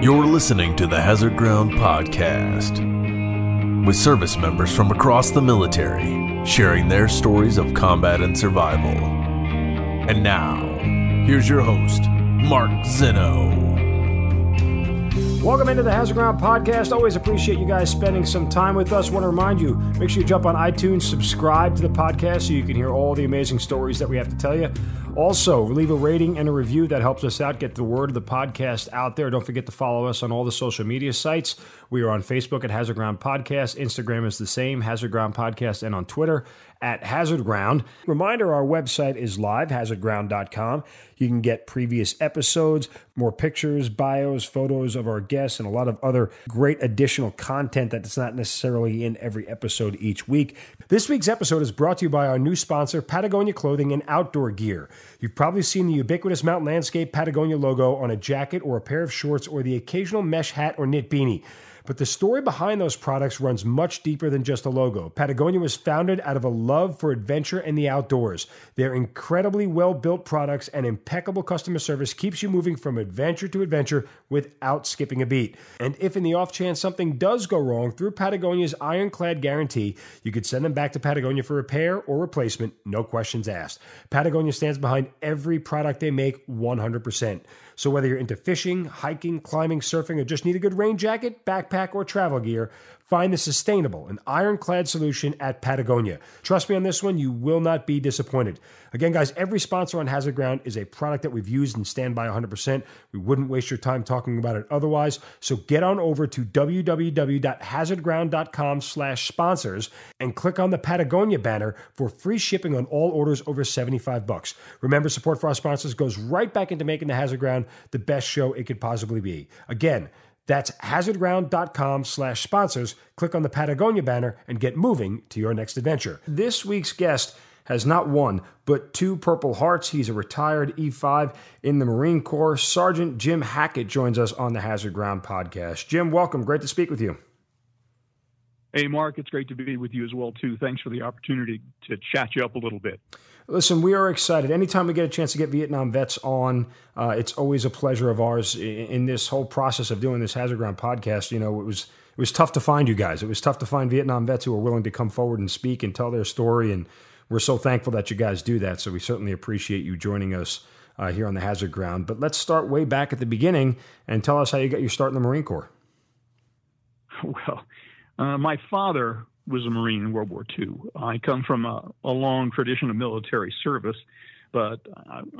You're listening to the Hazard Ground Podcast with service members from across the military sharing their stories of combat and survival. And now, here's your host, Mark Zeno. Welcome into the Hazard Ground Podcast. Always appreciate you guys spending some time with us. Want to remind you, make sure you jump on iTunes, subscribe to the podcast so you can hear all the amazing stories that we have to tell you. Also, leave a rating and a review. That helps us out, get the word of the podcast out there. Don't forget to follow us on all the social media sites. We are on Facebook at Hazard Ground Podcast. Instagram is the same, Hazard Ground Podcast, and on Twitter at Hazard Ground. Reminder our website is live, hazardground.com. You can get previous episodes, more pictures, bios, photos of our guests, and a lot of other great additional content that's not necessarily in every episode each week. This week's episode is brought to you by our new sponsor, Patagonia Clothing and Outdoor Gear. You've probably seen the ubiquitous mountain landscape Patagonia logo on a jacket or a pair of shorts or the occasional mesh hat or knit beanie. But the story behind those products runs much deeper than just a logo. Patagonia was founded out of a love for adventure and the outdoors. Their incredibly well built products and impeccable customer service keeps you moving from adventure to adventure without skipping a beat. And if in the off chance something does go wrong, through Patagonia's ironclad guarantee, you could send them back to Patagonia for repair or replacement, no questions asked. Patagonia stands behind every product they make 100%. So whether you're into fishing, hiking, climbing, surfing, or just need a good rain jacket, backpack, or travel gear, find the sustainable and ironclad solution at Patagonia. Trust me on this one, you will not be disappointed. Again, guys, every sponsor on Hazard Ground is a product that we've used and stand by 100%. We wouldn't waste your time talking about it otherwise. So get on over to www.hazardground.com slash sponsors and click on the Patagonia banner for free shipping on all orders over 75 bucks. Remember, support for our sponsors goes right back into making the Hazard Ground the best show it could possibly be. Again, that's hazardground.com slash sponsors. Click on the Patagonia banner and get moving to your next adventure. This week's guest has not one, but two Purple Hearts. He's a retired E5 in the Marine Corps. Sergeant Jim Hackett joins us on the Hazard Ground podcast. Jim, welcome. Great to speak with you. Hey, Mark, it's great to be with you as well, too. Thanks for the opportunity to chat you up a little bit. Listen, we are excited. Anytime we get a chance to get Vietnam vets on, uh, it's always a pleasure of ours. In this whole process of doing this Hazard Ground podcast, you know, it was it was tough to find you guys. It was tough to find Vietnam vets who were willing to come forward and speak and tell their story. And we're so thankful that you guys do that. So we certainly appreciate you joining us uh, here on the Hazard Ground. But let's start way back at the beginning and tell us how you got your start in the Marine Corps. Well, uh, my father was a Marine in World War II. I come from a, a long tradition of military service, but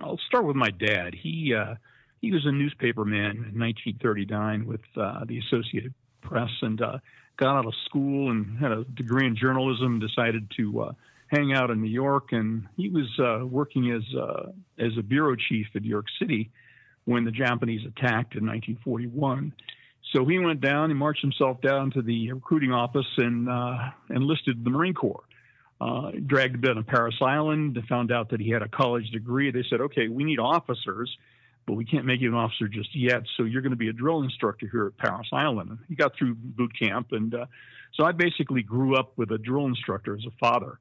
I'll start with my dad. He uh, he was a newspaperman in 1939 with uh, the Associated Press, and uh, got out of school and had a degree in journalism. Decided to uh, hang out in New York, and he was uh, working as uh, as a bureau chief in New York City when the Japanese attacked in 1941. So he went down, he marched himself down to the recruiting office and uh, enlisted the Marine Corps. Uh, dragged a bit on Parris Island, found out that he had a college degree. They said, okay, we need officers, but we can't make you an officer just yet. So you're going to be a drill instructor here at Parris Island. he got through boot camp. And uh, so I basically grew up with a drill instructor as a father.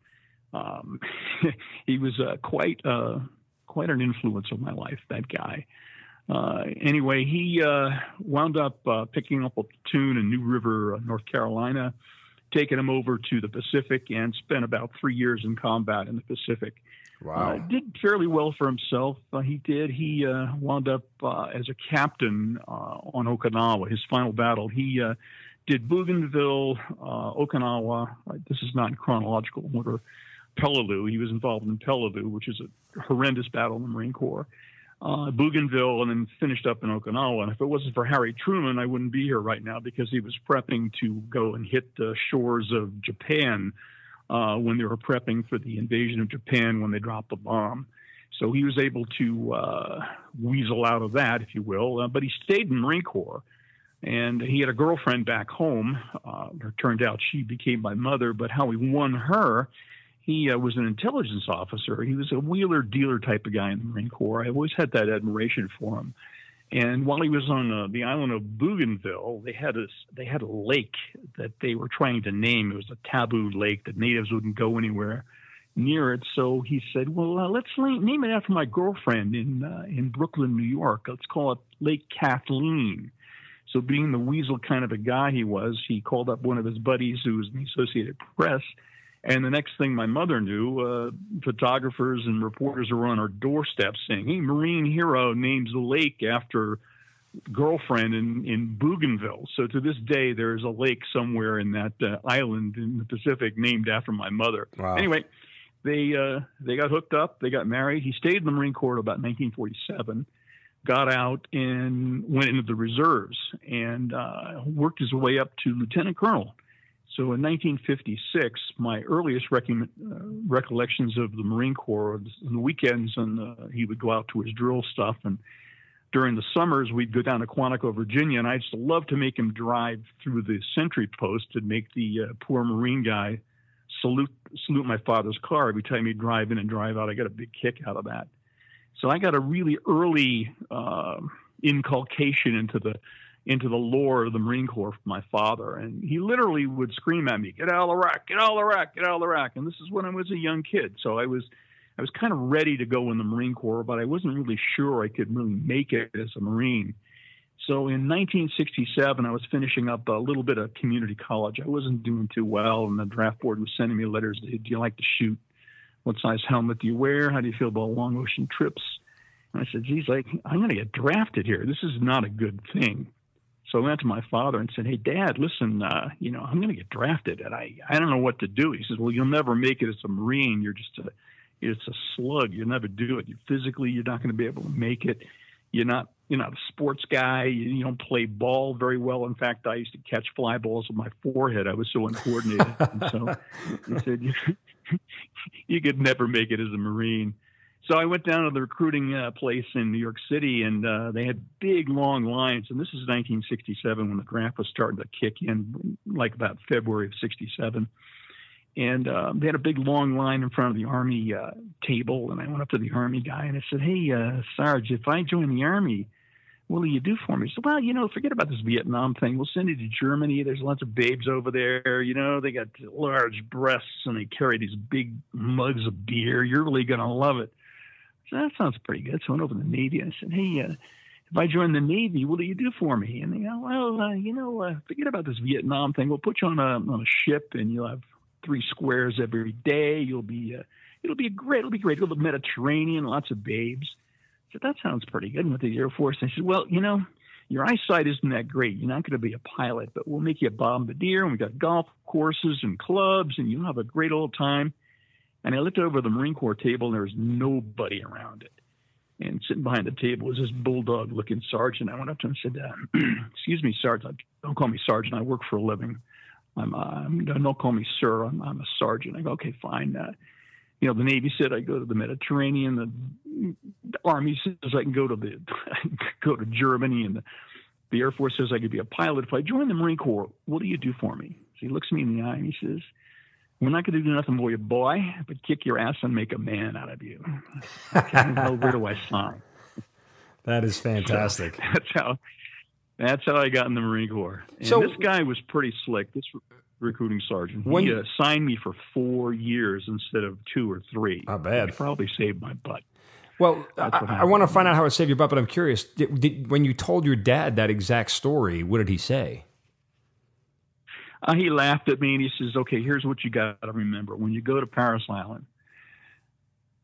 Um, he was uh, quite, uh, quite an influence on my life, that guy. Uh, anyway, he uh, wound up uh, picking up a platoon in New River, uh, North Carolina, taking him over to the Pacific, and spent about three years in combat in the Pacific. Wow. Uh, did fairly well for himself. he did. He wound up as a captain on Okinawa, his final battle. He did Bougainville, Okinawa. this is not in chronological order. Peleliu. He was involved in Peleliu, which is a horrendous battle in the Marine Corps uh, Bougainville and then finished up in Okinawa. And if it wasn't for Harry Truman, I wouldn't be here right now because he was prepping to go and hit the shores of Japan uh, when they were prepping for the invasion of Japan when they dropped the bomb. So he was able to uh, weasel out of that, if you will. Uh, but he stayed in Marine Corps. And he had a girlfriend back home. Uh, it turned out she became my mother, but how he won her he uh, was an intelligence officer. He was a wheeler dealer type of guy in the Marine Corps. I always had that admiration for him. And while he was on uh, the island of Bougainville, they had a they had a lake that they were trying to name. It was a taboo lake that natives wouldn't go anywhere near it. So he said, "Well, uh, let's name it after my girlfriend in uh, in Brooklyn, New York. Let's call it Lake Kathleen." So, being the weasel kind of a guy he was, he called up one of his buddies who was in the Associated Press. And the next thing my mother knew, uh, photographers and reporters were on our doorstep saying, Hey, Marine hero names the lake after girlfriend in, in Bougainville. So to this day, there's a lake somewhere in that uh, island in the Pacific named after my mother. Wow. Anyway, they uh, they got hooked up. They got married. He stayed in the Marine Corps about 1947. Got out and went into the reserves and uh, worked his way up to lieutenant colonel. So in 1956, my earliest rec- uh, recollections of the Marine Corps, on the weekends, and uh, he would go out to his drill stuff and during the summers, we'd go down to Quantico, Virginia, and I used to love to make him drive through the sentry post and make the uh, poor Marine guy salute salute my father's car every time he'd drive in and drive out. I got a big kick out of that. So I got a really early uh, inculcation into the into the lore of the Marine Corps from my father, and he literally would scream at me, "Get out of rack! Get out of rack! Get out of rack!" And this is when I was a young kid, so I was I was kind of ready to go in the Marine Corps, but I wasn't really sure I could really make it as a Marine. So in 1967, I was finishing up a little bit of community college. I wasn't doing too well, and the draft board was sending me letters. Do you like to shoot? What size helmet do you wear? How do you feel about long ocean trips? And I said, geez, like, I'm going to get drafted here. This is not a good thing. So I went to my father and said, "Hey, Dad, listen, uh, you know, I'm going to get drafted, and I I don't know what to do." He says, "Well, you'll never make it as a Marine. You're just a it's a slug. You'll never do it. You physically, you're not going to be able to make it. You're not, you're not a sports guy. You, you don't play ball very well. In fact, I used to catch fly balls with my forehead. I was so uncoordinated. and so he said, you, you could never make it as a Marine. So I went down to the recruiting uh, place in New York City, and uh, they had big, long lines. And this is 1967 when the draft was starting to kick in, like about February of '67 and uh, they had a big long line in front of the army uh, table. And i went up to the army guy and i said hey uh, sarge if i join the army what will you do for me? He said well you know forget about this vietnam thing. We'll send you to germany. There's lots of babes over there. You know they got large breasts and they carry these big mugs of beer. You're really to love it so that sounds pretty good so i went over to the navy and i said hey uh, if I join the Navy, what do you do for me? And they go, well, uh, you know, uh, forget about this Vietnam thing. We'll put you on a on a ship, and you'll have three squares every day. You'll be, uh, it'll be great. It'll be great. It'll be Mediterranean, lots of babes. Said, that sounds pretty good. And with the Air Force. I said, well, you know, your eyesight isn't that great. You're not going to be a pilot, but we'll make you a bombardier. And we've got golf courses and clubs, and you'll have a great old time. And I looked over the Marine Corps table, and there was nobody around it. And sitting behind the table was this bulldog looking sergeant. I went up to him and said, uh, Excuse me, Sergeant. Don't call me Sergeant. I work for a living. I'm, uh, I'm don't call me sir. I'm, I'm a sergeant. I go, okay, fine. Uh, you know, the Navy said I go to the Mediterranean. The, the Army says I can go to the go to Germany, and the, the Air Force says I could be a pilot. If I join the Marine Corps, what do you do for me? So he looks me in the eye and he says, "We're not going to do nothing for you, boy, but kick your ass and make a man out of you." Okay, well, where do I sign? That is fantastic. So that's how that's how I got in the Marine Corps. And so, this guy was pretty slick. This recruiting sergeant. When, he uh, signed me for four years instead of two or three. Not bad. probably saved my butt. Well, I, I, want to find out how it saved your butt, but I'm curious. Did, did, when you told your dad that exact story, what did he say? Uh, he laughed at me and he says, "Okay, here's what you got to remember: when you go to Parris Island,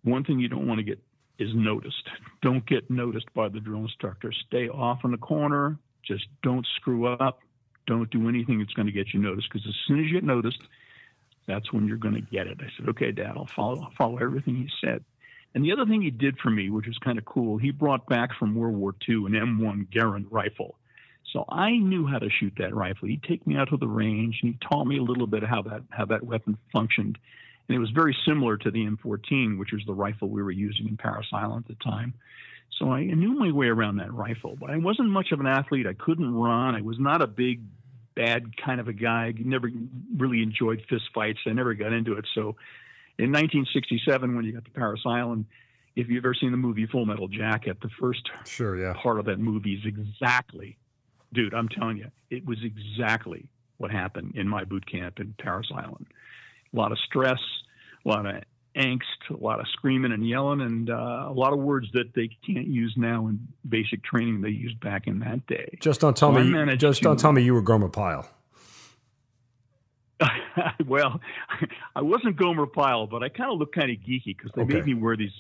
one thing you don't want to get is noticed. Don't get noticed by the drill instructor. Stay off in the corner. Just don't screw up. Don't do anything that's going to get you noticed because as soon as you get noticed, that's when you're going to get it. I said, okay, Dad, I'll follow, I'll follow everything he said. And the other thing he did for me, which was kind of cool, he brought back from World War II an M1 Garand rifle. So I knew how to shoot that rifle. He'd take me out to the range and he taught me a little bit of how that how that weapon functioned. And it was very similar to the M14, which was the rifle we were using in Parris Island at the time. So I knew my way around that rifle, but I wasn't much of an athlete. I couldn't run. I was not a big, bad kind of a guy. I never really enjoyed fist fights. I never got into it. So in 1967, when you got to Parris Island, if you've ever seen the movie Full Metal Jacket, the first sure, yeah. part of that movie is exactly, dude, I'm telling you, it was exactly what happened in my boot camp in Parris Island. A lot of stress, a lot of angst, a lot of screaming and yelling, and uh, a lot of words that they can't use now in basic training they used back in that day. Just don't tell so me. Just to, don't tell me you were Gomer Pyle. well, I wasn't Gomer Pyle, but I kind of looked kind of geeky because they okay. made me wear these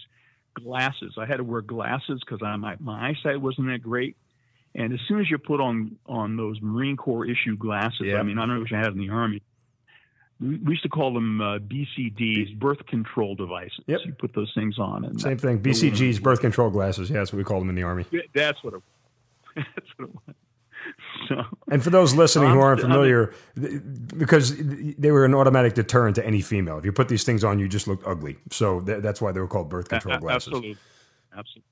glasses. I had to wear glasses because my my eyesight wasn't that great. And as soon as you put on on those Marine Corps issue glasses. I mean, I don't know what you had in the Army we used to call them uh, BCDs, birth control devices. Yep. You put those things on. And Same thing. BCGs, birth control glasses. Yeah, that's what we call them in the Army. That's what it, that's what it was. So, and for those listening who aren't familiar, because they were an automatic deterrent to any female. If you put these things on, you just look ugly. So that's why they were called birth control glasses. Absolutely. Absolutely.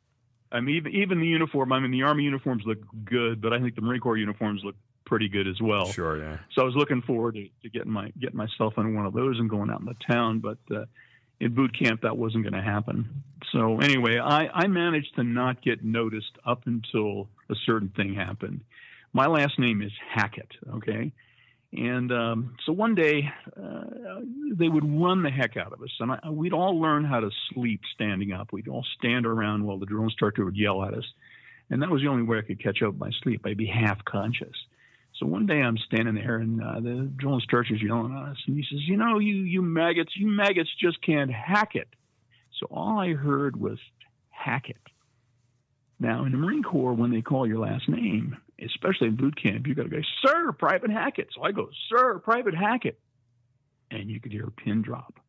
I mean, even, even the uniform. I mean, the Army uniforms look good, but I think the Marine Corps uniforms look pretty good as well. Sure, yeah. So I was looking forward to, to getting my getting myself in one of those and going out in the town, but uh, in boot camp that wasn't going to happen. So anyway, I, I managed to not get noticed up until a certain thing happened. My last name is Hackett, okay, and um, so one day uh, they would run the heck out of us, and I, we'd all learn how to sleep standing up. We'd all stand around while the drill instructor would yell at us, and that was the only way I could catch up my sleep. I'd be half conscious. So one day I'm standing there and uh, the drill is yelling at us, and he says, "You know, you you maggots, you maggots just can't hack it." So all I heard was "hack it." Now in the Marine Corps, when they call your last name, especially in boot camp, you got to go, "Sir, Private Hackett." So I go, "Sir, Private Hackett," and you could hear a pin drop,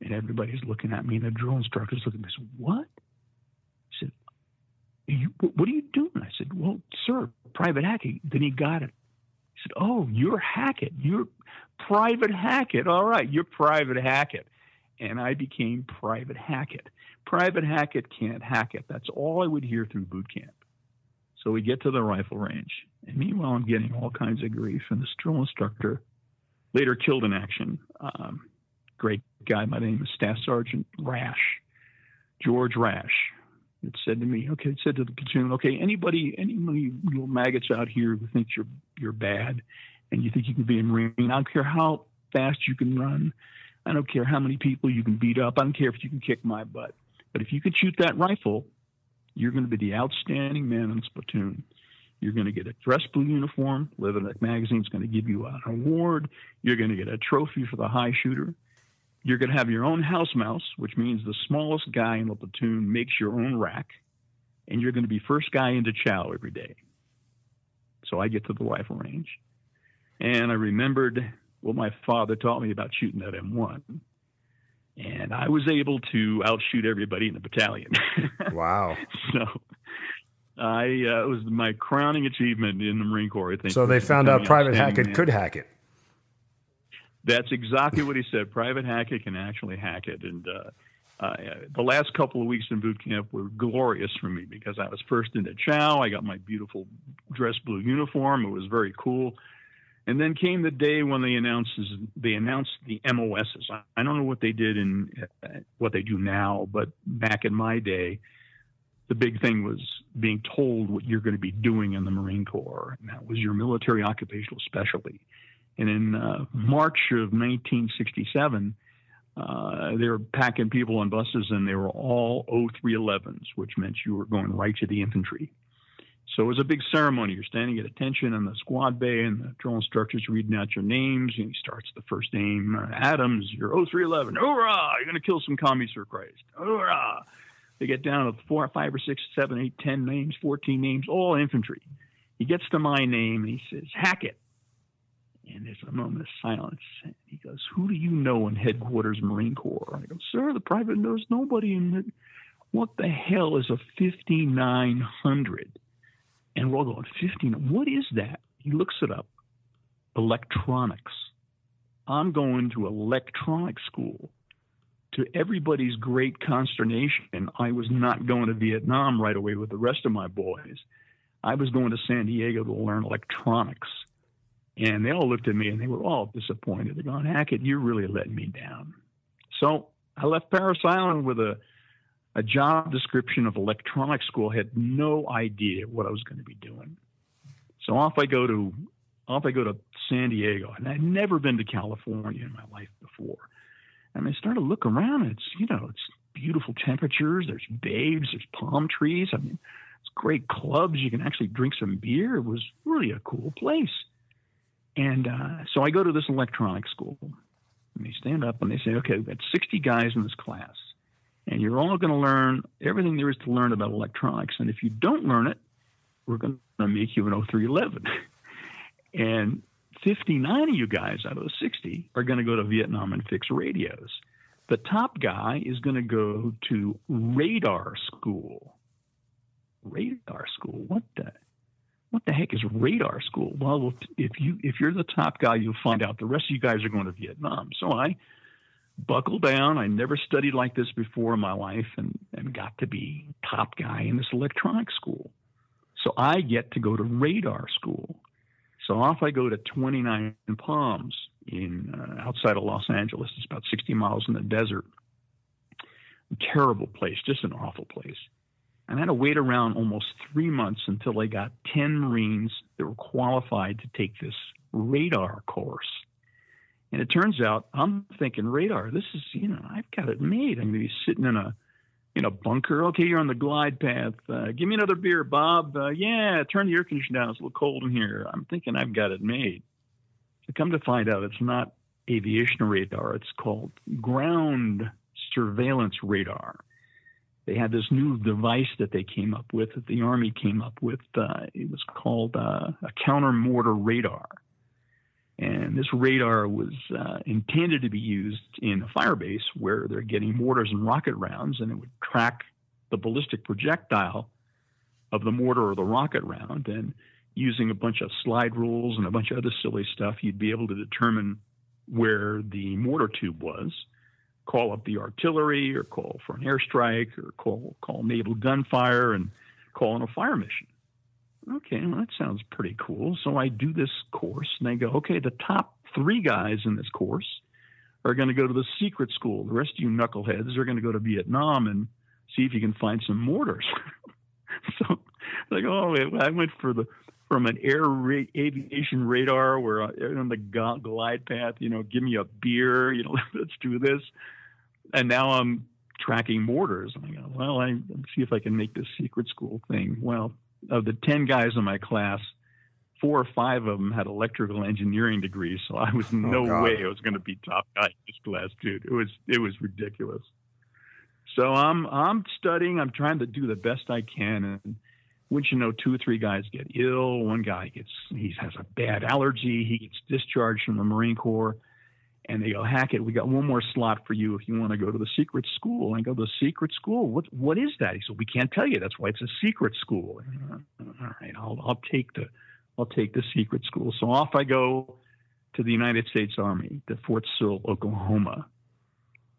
and everybody's looking at me, and the drill instructor's looking at me. Said, "What?" I said, you, "What are you doing?" I said, "Well, sir, Private Hackett." Then he got it He said, Oh, you're Hackett. You're Private Hackett. All right, you're Private Hackett. And I became Private Hackett. Private Hackett can't hack it. That's all I would hear through boot camp. So we get to the rifle range. And meanwhile, I'm getting all kinds of grief. And this drill instructor, later killed in action, um, great guy. The name of Staff Sergeant Rash, George Rash, it said to me, okay, it said to the platoon, okay, anybody, any little maggots out here who thinks you're you're bad, and you think you can be a marine, I don't care how fast you can run, I don't care how many people you can beat up, I don't care if you can kick my butt, but if you can shoot that rifle, you're going to be the outstanding man in this platoon. You're going to get a dress blue uniform. Live-In magazine is going to give you an award. You're going to get a trophy for the high shooter. You're going to have your own house mouse, which means the smallest guy in the platoon makes your own rack, and you're going to be first guy into chow every day. So I get to the rifle range, and I remembered what my father taught me about shooting at M1. And I was able to outshoot everybody in the battalion. Wow. so I uh, it was my crowning achievement in the Marine Corps. I think. So they found out Private Hackett could hack it. That's exactly what he said. Private Hackett can actually hack it. And uh, uh, the last couple of weeks in boot camp were glorious for me because I was first into Chow. I got my beautiful dress blue uniform. It was very cool. And then came the day when they announced they announced the MOSs. I don't know what they did and what they do now, but back in my day, the big thing was being told what you're going to be doing in the Marine Corps, and that was your military occupational specialty. And in uh, March of 1967, uh, they were packing people on buses, and they were all O311s, which meant you were going right to the infantry. So it was a big ceremony. You're standing at attention in the squad bay, and the drill instructor's reading out your names. And he starts the first name uh, Adams, you're O311. Hoorah! You're going to kill some commies for Christ. Hoorah! They get down to four, five, or six, seven, eight, ten names, 14 names, all infantry. He gets to my name, and he says, Hackett. And there's a moment of silence. And he goes, Who do you know in headquarters Marine Corps? I go, Sir, the private knows nobody in it. What the hell is a 5900? And we're going, 15, what is that? He looks it up. Electronics. I'm going to electronics school. To everybody's great consternation, I was not going to Vietnam right away with the rest of my boys. I was going to San Diego to learn electronics. And they all looked at me and they were all disappointed. They're going, Hackett, you're really letting me down. So I left Parris Island with a, a job description of electronics school. Had no idea what I was going to be doing. So off I go to off I go to San Diego, and I'd never been to California in my life before. And I started to look around. And it's you know it's beautiful temperatures. There's babes. There's palm trees. I mean, it's great clubs. You can actually drink some beer. It was really a cool place. And uh, so I go to this electronics school. And they stand up and they say, okay, we've got 60 guys in this class. And you're all going to learn everything there is to learn about electronics. And if you don't learn it, we're going to make you an 0311. and 59 of you guys out of the 60 are going to go to Vietnam and fix radios. The top guy is going to go to radar school. Radar school? What the? What the heck is radar school? Well, if you if you're the top guy, you'll find out. The rest of you guys are going to Vietnam. So I buckled down. I never studied like this before in my life, and and got to be top guy in this electronic school. So I get to go to radar school. So off I go to 29 Palms in uh, outside of Los Angeles. It's about 60 miles in the desert. Terrible place, just an awful place. And I had to wait around almost three months until I got 10 Marines that were qualified to take this radar course. And it turns out I'm thinking radar. This is, you know, I've got it made. I'm going to be sitting in a in a bunker. Okay, you're on the glide path. Uh, give me another beer, Bob. Uh, yeah, turn the air conditioner down. It's a little cold in here. I'm thinking I've got it made. To come to find out, it's not aviation radar. It's called ground surveillance radar. They had this new device that they came up with, that the Army came up with. Uh, it was called uh, a counter mortar radar. And this radar was uh, intended to be used in a firebase where they're getting mortars and rocket rounds, and it would track the ballistic projectile of the mortar or the rocket round. And using a bunch of slide rules and a bunch of other silly stuff, you'd be able to determine where the mortar tube was, call up the artillery, or call for an airstrike, or call call naval gunfire, and call in a fire mission okay, well, that sounds pretty cool. So I do this course, and they go, okay, the top three guys in this course are going to go to the secret school. The rest of you knuckleheads are going to go to Vietnam and see if you can find some mortars. so like, oh, I went for the from an air ra- aviation radar where uh, on the glide path, you know, give me a beer, you know, let's do this. And now I'm tracking mortars. I go, well, I see if I can make this secret school thing. Well, of the 10 guys in my class, four or five of them had electrical engineering degrees. So I was oh, no way I was going to be top guy in this class, dude. It was, it was ridiculous. So I'm, I'm studying, I'm trying to do the best I can. And wouldn't you know, two or three guys get ill. One guy gets, he has a bad allergy. He gets discharged from the Marine Corps and they go, Hackett, we got one more slot for you if you want to go to the secret school. And I go, the secret school? What what is that? He said, we can't tell you. That's why it's a secret school. All right, I'll I'll take the I'll take the secret school. So off I go to the United States Army, to Fort Sill, Oklahoma.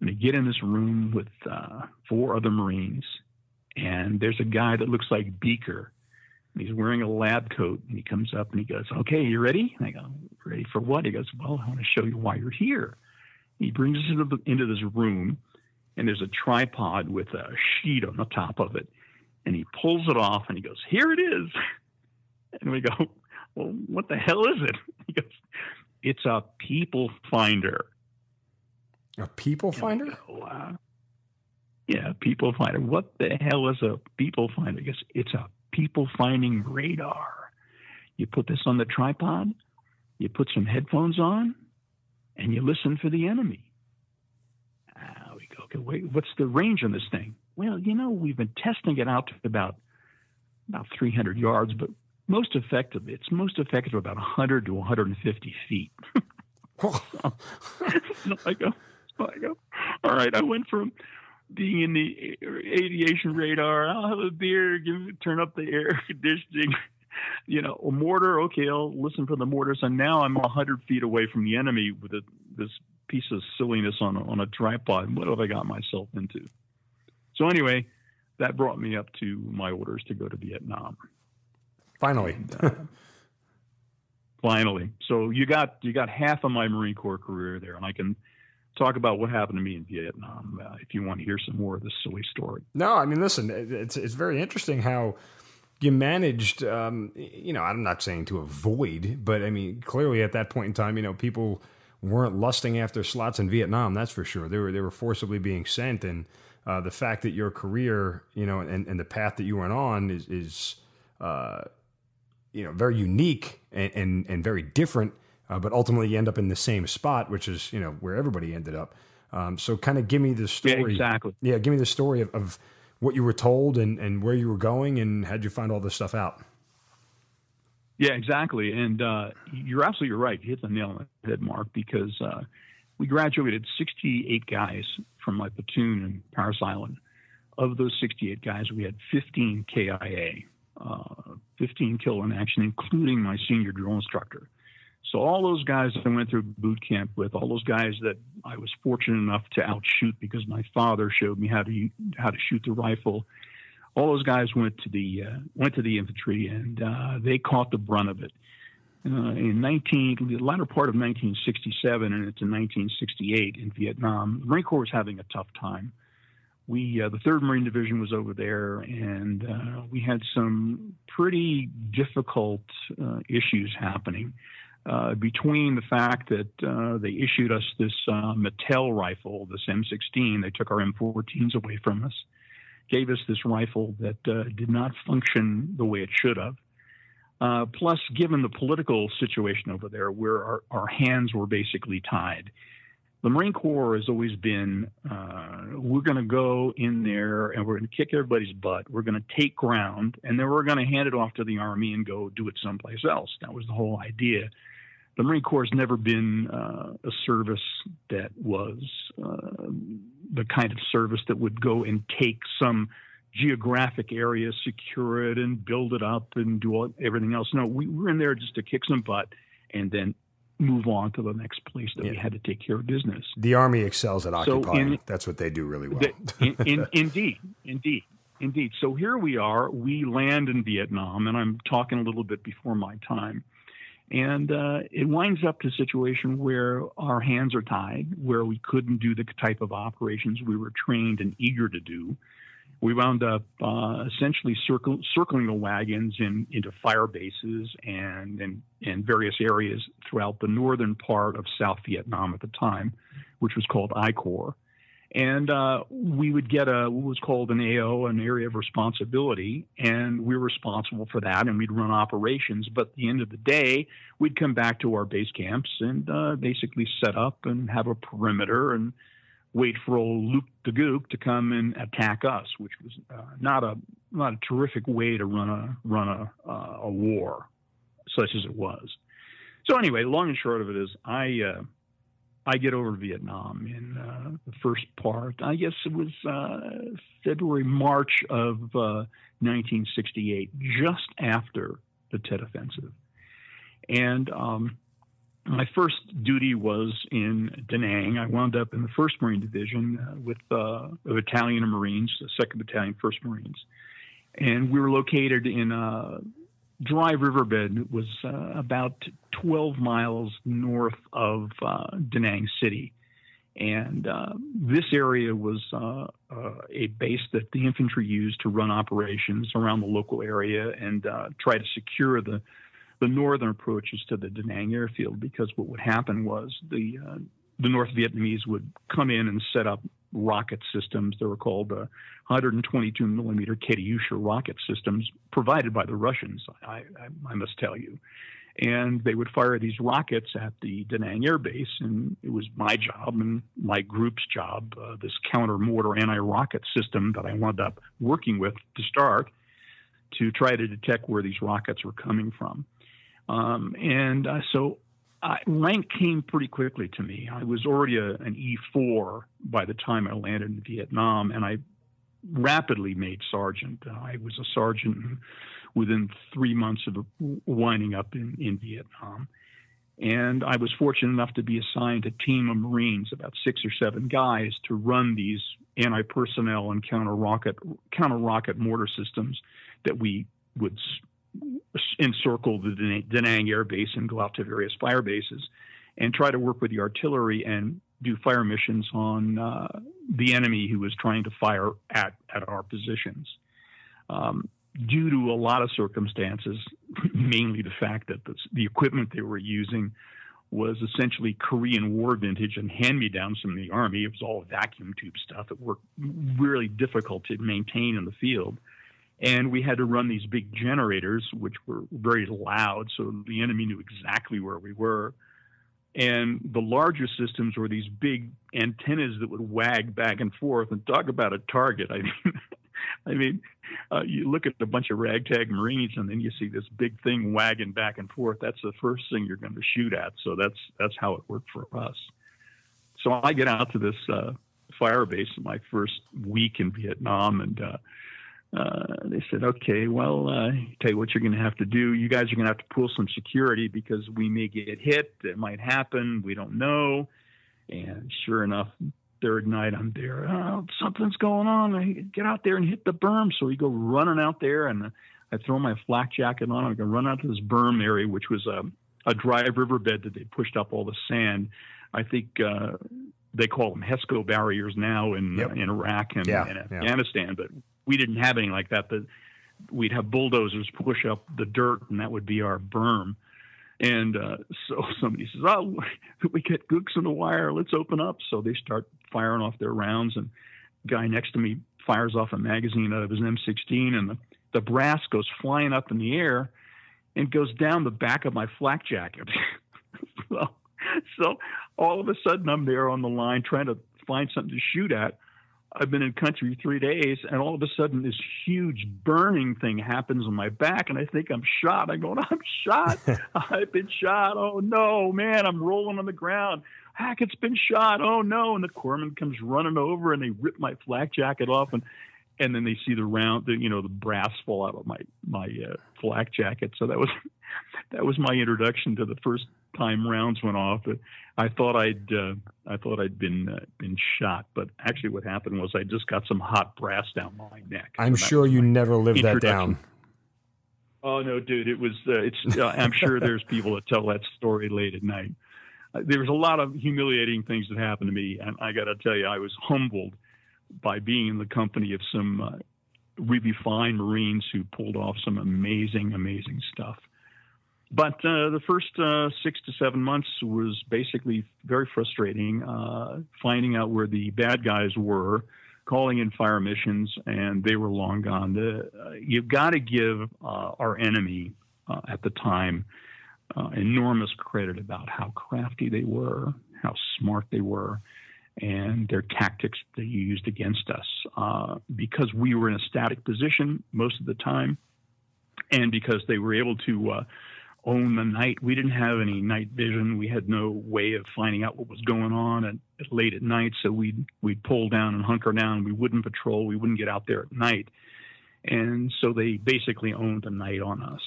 And I get in this room with uh, four other Marines, and there's a guy that looks like Beaker he's wearing a lab coat and he comes up and he goes, Okay, you ready? And I go, Ready for what? He goes, Well, I want to show you why you're here. He brings us into, the, into this room and there's a tripod with a sheet on the top of it. And he pulls it off and he goes, Here it is. And we go, Well, what the hell is it? He goes, It's a people finder. A people finder? Go, uh, yeah, people finder. What the hell is a people finder? He goes, It's a people finding radar. You put this on the tripod, you put some headphones on, and you listen for the enemy. Uh, we go, okay, wait, what's the range on this thing? Well, you know, we've been testing it out to about about 300 yards, but most effective, it's most effective about 100 to 150 feet. so I go, so I go, all right, I went from being in the aviation radar. I'll have a beer, give turn up the air conditioning. You know, a mortar. Okay, I'll listen for the mortars. And now I'm a hundred feet away from the enemy with a, this piece of silliness on a, on a tripod. What have I got myself into? So anyway, that brought me up to my orders to go to Vietnam. Finally. And, uh, finally. So you got you got half of my Marine Corps career there, and I can talk about what happened to me in Vietnam uh, if you want to hear some more of this silly story. No, I mean, listen, it's it's very interesting how you managed. Um, you know, I'm not saying to avoid, but I mean, clearly at that point in time, you know, people weren't lusting after slots in Vietnam. That's for sure. They were they were forcibly being sent, and uh, the fact that your career, you know, and, and the path that you went on is is uh, you know very unique and and, and very different. Uh, but ultimately, you end up in the same spot, which is you know where everybody ended up. Um, so, kind of give me the story. Yeah, exactly. Yeah, give me the story of, of what you were told and, and where you were going and how'd you find all this stuff out? Yeah, exactly. And uh, you're absolutely right. You hit the nail on the head, Mark, because uh, we graduated 68 guys from my platoon in Parris Island. Of those 68 guys, we had 15 KIA, uh, 15 kill in action, including my senior drill instructor. So all those guys that I went through boot camp with, all those guys that I was fortunate enough to outshoot because my father showed me how to how to shoot the rifle. All those guys went to the uh, went to the infantry and uh, they caught the brunt of it. Uh, in 19, the latter part of 1967 and into 1968 in Vietnam, the Marine Corps was having a tough time. We, uh, the Third Marine Division was over there, and uh, we had some pretty difficult uh, issues happening uh, between the fact that uh, they issued us this uh, Mattel rifle, this M16, they took our M14s away from us, gave us this rifle that uh, did not function the way it should have. Uh, plus, given the political situation over there, where our, our, hands were basically tied, the Marine Corps has always been uh, we're going to go in there and we're going to kick everybody's butt. We're going to take ground, and then we're going to hand it off to the Army and go do it someplace else. That was the whole idea the Marine Corps has never been uh, a service that was uh, the kind of service that would go and take some geographic area, secure it, and build it up and do all, everything else. No, we were in there just to kick some butt and then move on to the next place that yeah. we had to take care of business. The Army excels at occupying. So in, That's what they do really well. The, in, in, indeed, indeed. Indeed. So here we are. We land in Vietnam, and I'm talking a little bit before my time. And uh, it winds up to a situation where our hands are tied, where we couldn't do the type of operations we were trained and eager to do. We wound up uh, essentially circle, circling the wagons in, into fire bases and in various areas throughout the northern part of South Vietnam at the time, which was called I Corps and uh, we would get a what was called an AO, an area of responsibility, and we were responsible for that, and we'd run operations. But at the end of the day, we'd come back to our base camps and uh, basically set up and have a perimeter and wait for old Luke the Gook to come and attack us, which was uh, not a not a terrific way to run a run a uh, a war, such as it was. So anyway, long and short of it is, I uh, I get over Vietnam in uh, the first part. I guess it was uh, February, March of uh, 1968, just after the Tet Offensive. And um, my first duty was in Da Nang. I wound up in the 1st Marine Division uh, with uh, a battalion of Marines, the 2nd Battalion, 1st Marines. And we were located in a dry riverbed was uh, about 12 miles north of uh, Da Nang City. And uh, this area was uh, uh, a base that the infantry used to run operations around the local area and uh, try to secure the, the northern approaches to the Da Nang airfield. Because what would happen was the the North Vietnamese would come in and set up rocket systems. They were called uh, 122 millimeter Katyusha rocket systems provided by the Russians, I, I, I, must tell you. And they would fire these rockets at the Da Nang Air Base, and it was my job and my group's job, uh, this counter mortar anti rocket system that I wound up working with to start, to try to detect where these rockets were coming from. Um, and uh, so I, rank came pretty quickly to me. I was already a, an E4 by the time I landed in Vietnam, and I rapidly made sergeant. Uh, I was a sergeant within three months of winding up in, in Vietnam. And I was fortunate enough to be assigned a team of Marines, about six or seven guys, to run these anti-personnel and counter rocket counter rocket mortar systems that we would encircle the Da Nang Air Base and go out to various fire bases and try to work with the artillery and do fire missions on uh, the enemy who was trying to fire at, at our positions. Um, due to a lot of circumstances, mainly the fact that the, the, equipment they were using was essentially Korean War vintage and hand me downs from the Army. It was all vacuum tube stuff that were really difficult to maintain in the field. And we had to run these big generators, which were very loud, so the enemy knew exactly where we were. And the larger systems were these big antennas that would wag back and forth. And talk about a target. I mean, I mean, uh, you look at a bunch of ragtag Marines, and then you see this big thing wagging back and forth. That's the first thing you're going to shoot at. So that's that's how it worked for us. So I get out to this uh, fire base in my first week in Vietnam, and uh, uh, they said, "Okay, well, uh, tell you what you're going to have to do. You guys are going to have to pull some security because we may get hit. It might happen. We don't know." And sure enough, third night I'm there. Oh, something's going on. I get out there and hit the berm. So we go running out there, and I throw my flak jacket on. I can run out to this berm area, which was a, a dry riverbed that they pushed up all the sand. I think uh, they call them HESCO barriers now in yep. uh, in Iraq and, yeah, and Afghanistan, yeah. but we didn't have anything like that. But we'd have bulldozers push up the dirt, and that would be our berm. And uh, so somebody says, "Oh, we get gooks in the wire. Let's open up." So they start firing off their rounds, and guy next to me fires off a magazine out of his M16, and the, the brass goes flying up in the air and goes down the back of my flak jacket. so, so all of a sudden, I'm there on the line trying to find something to shoot at. I've been in country three days, and all of a sudden, this huge burning thing happens on my back, and I think I'm shot. I'm going, I'm shot. I've been shot. Oh no, man! I'm rolling on the ground. Hackett's been shot. Oh no! And the corpsman comes running over, and they rip my flak jacket off, and and then they see the round, the, you know, the brass fall out of my my uh, flak jacket. So that was that was my introduction to the first time rounds went off. I thought I'd uh, I thought I'd been uh, been shot, but actually what happened was I just got some hot brass down my neck. I'm sure you never lived that down. Oh no, dude! It was. Uh, it's. Uh, I'm sure there's people that tell that story late at night. Uh, there was a lot of humiliating things that happened to me, and I got to tell you, I was humbled by being in the company of some uh, really fine Marines who pulled off some amazing, amazing stuff. But uh, the first uh, six to seven months was basically very frustrating, uh, finding out where the bad guys were, calling in fire missions, and they were long gone. The, uh, you've got to give uh, our enemy uh, at the time enormous credit about how crafty they were, how smart they were, and their tactics they used against us. because we were in a static position most of the time, and because they were able to own the night. We didn't have any night vision. We had no way of finding out what was going on at, at late at night. So we'd we'd pull down and hunker down. We wouldn't patrol. We wouldn't get out there at night. And so they basically owned the night on us.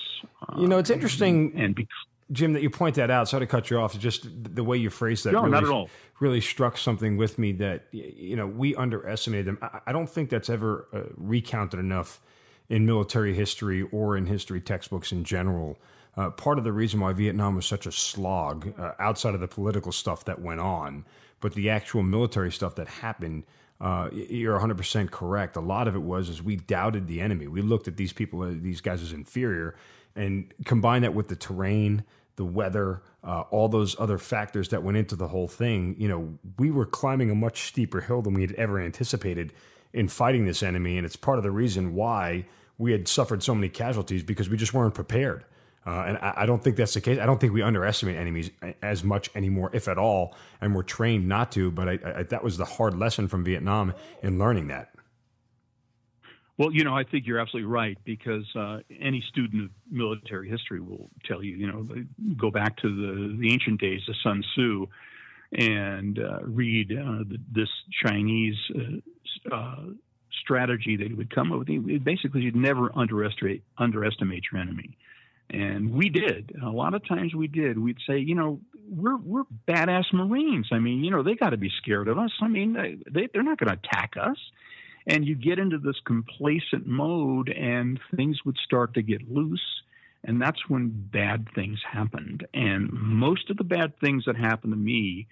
You know, it's interesting. And, Jim, that you point that out. Sorry to cut you off. Just the way you phrased that no, really, not at all. really struck something with me that you know we underestimated them. I don't think that's ever uh, recounted enough in military history or in history textbooks in general. Uh, part of the reason why Vietnam was such a slog, uh, outside of the political stuff that went on, but the actual military stuff that happened, uh, you're 100% correct. A lot of it was is we doubted the enemy. We looked at these people, uh, these guys as inferior, and combine that with the terrain, the weather, uh, all those other factors that went into the whole thing. You know, we were climbing a much steeper hill than we had ever anticipated in fighting this enemy, and it's part of the reason why we had suffered so many casualties because we just weren't prepared. Uh, and I, I, don't think that's the case. I don't think we underestimate enemies as much anymore, if at all. And we're trained not to. But I, I, that was the hard lesson from Vietnam in learning that. Well, you know, I think you're absolutely right because uh, any student of military history will tell you, you know, go back to the, the ancient days of Sun Tzu and uh, read uh, this Chinese uh, uh, strategy that he would come up with. Basically, you'd never underestimate underestimate your enemy. And we did. A lot of times we did. We'd say, you know, we're we're badass Marines. I mean, you know, they got to be scared of us. I mean, they they're not going to attack us. And you get into this complacent mode, and things would start to get loose. And that's when bad things happened. And most of the bad things that happened to me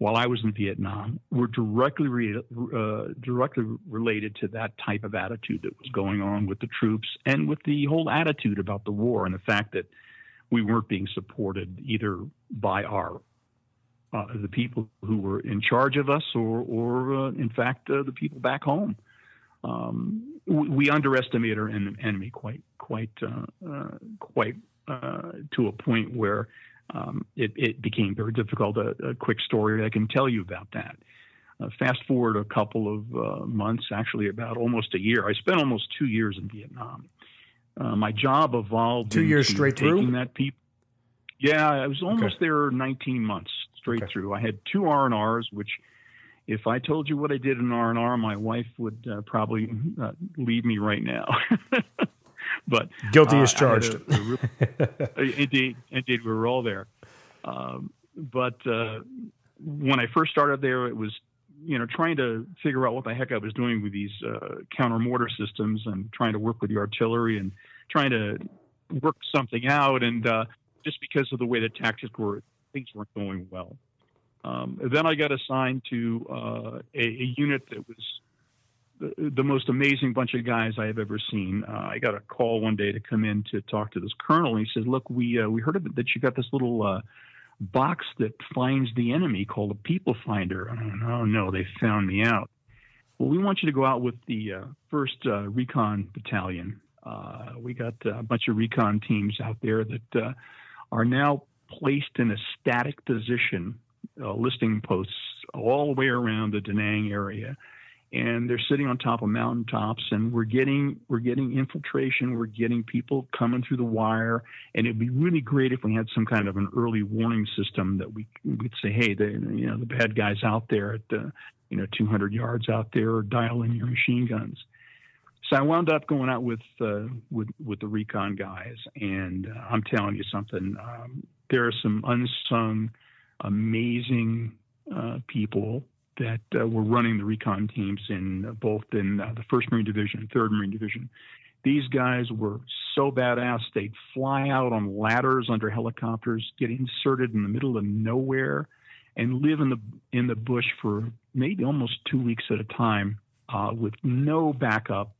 while I was in Vietnam were directly re- uh, directly related to that type of attitude that was going on with the troops and with the whole attitude about the war and the fact that we weren't being supported either by our uh, the people who were in charge of us, or, or uh, in fact, uh, the people back home. Um, we, we, underestimate our enemy quite, quite, uh, quite to a point where um, it, it, became very difficult. A, a, quick story I can tell you about that. Uh, fast forward a couple of uh, months, actually about almost a year. I spent almost two years in Vietnam. Uh, my job evolved. Two years straight through. That people. Yeah, I was almost okay. there 19 months straight okay. through. I had two R and R's, which, if I told you what I did in R and R, my wife would uh, probably uh, leave me right now. but guilty as charged. A, a, indeed, indeed, we were all there. Um, but when I first started there, it was you know, trying to figure out what the heck I was doing with these uh, counter mortar systems and trying to work with the artillery and trying to work something out. And uh, just because of the way the tactics were, things weren't going well. Um, then I got assigned to uh, a, a, unit that was the, most amazing bunch of guys I have ever seen. Uh, I got a call one day to come in to talk to this colonel. He says, "Look, we uh, we heard that you got this little." Uh, box that finds the enemy called a people finder. Oh, no, they found me out. Well, we want you to go out with the uh, first uh, recon battalion. Uh, we got a bunch of recon teams out there that are now placed in a static position, listing posts all the way around the Da Nang area and they're sitting on top of mountaintops and we're getting we're getting infiltration we're getting people coming through the wire and it'd be really great if we had some kind of an early warning system that we could say hey the you know the bad guys out there at the you know 200 yards out there or dial in your machine guns. So I wound up going out with uh, with with the recon guys and uh, I'm telling you something um, there are some unsung amazing uh, people that uh, were running the recon teams in uh, both in uh, the First Marine Division and Third Marine Division. These guys were so badass they'd fly out on ladders under helicopters, get inserted in the middle of nowhere, and live in the in the bush for maybe almost two weeks at a time uh, with no backup,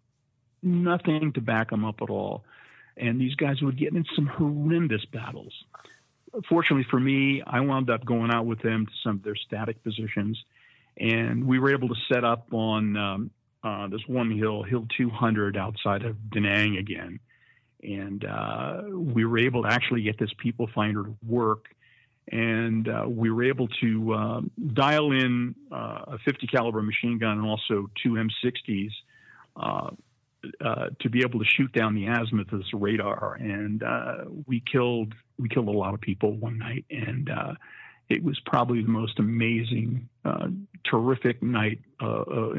nothing to back them up at all. And these guys would get in some horrendous battles. Fortunately for me, I wound up going out with them to some of their static positions and we were able to set up on um, uh, this one hill, Hill 200, outside of Da Nang again, and uh, we were able to actually get this people finder to work, and uh, we were able to um, dial in uh, a 50 caliber machine gun and also two M60s. Uh, uh, to be able to shoot down the azimuth of this radar, and we killed we killed a lot of people one night, and it was probably the most amazing, uh, terrific night uh, uh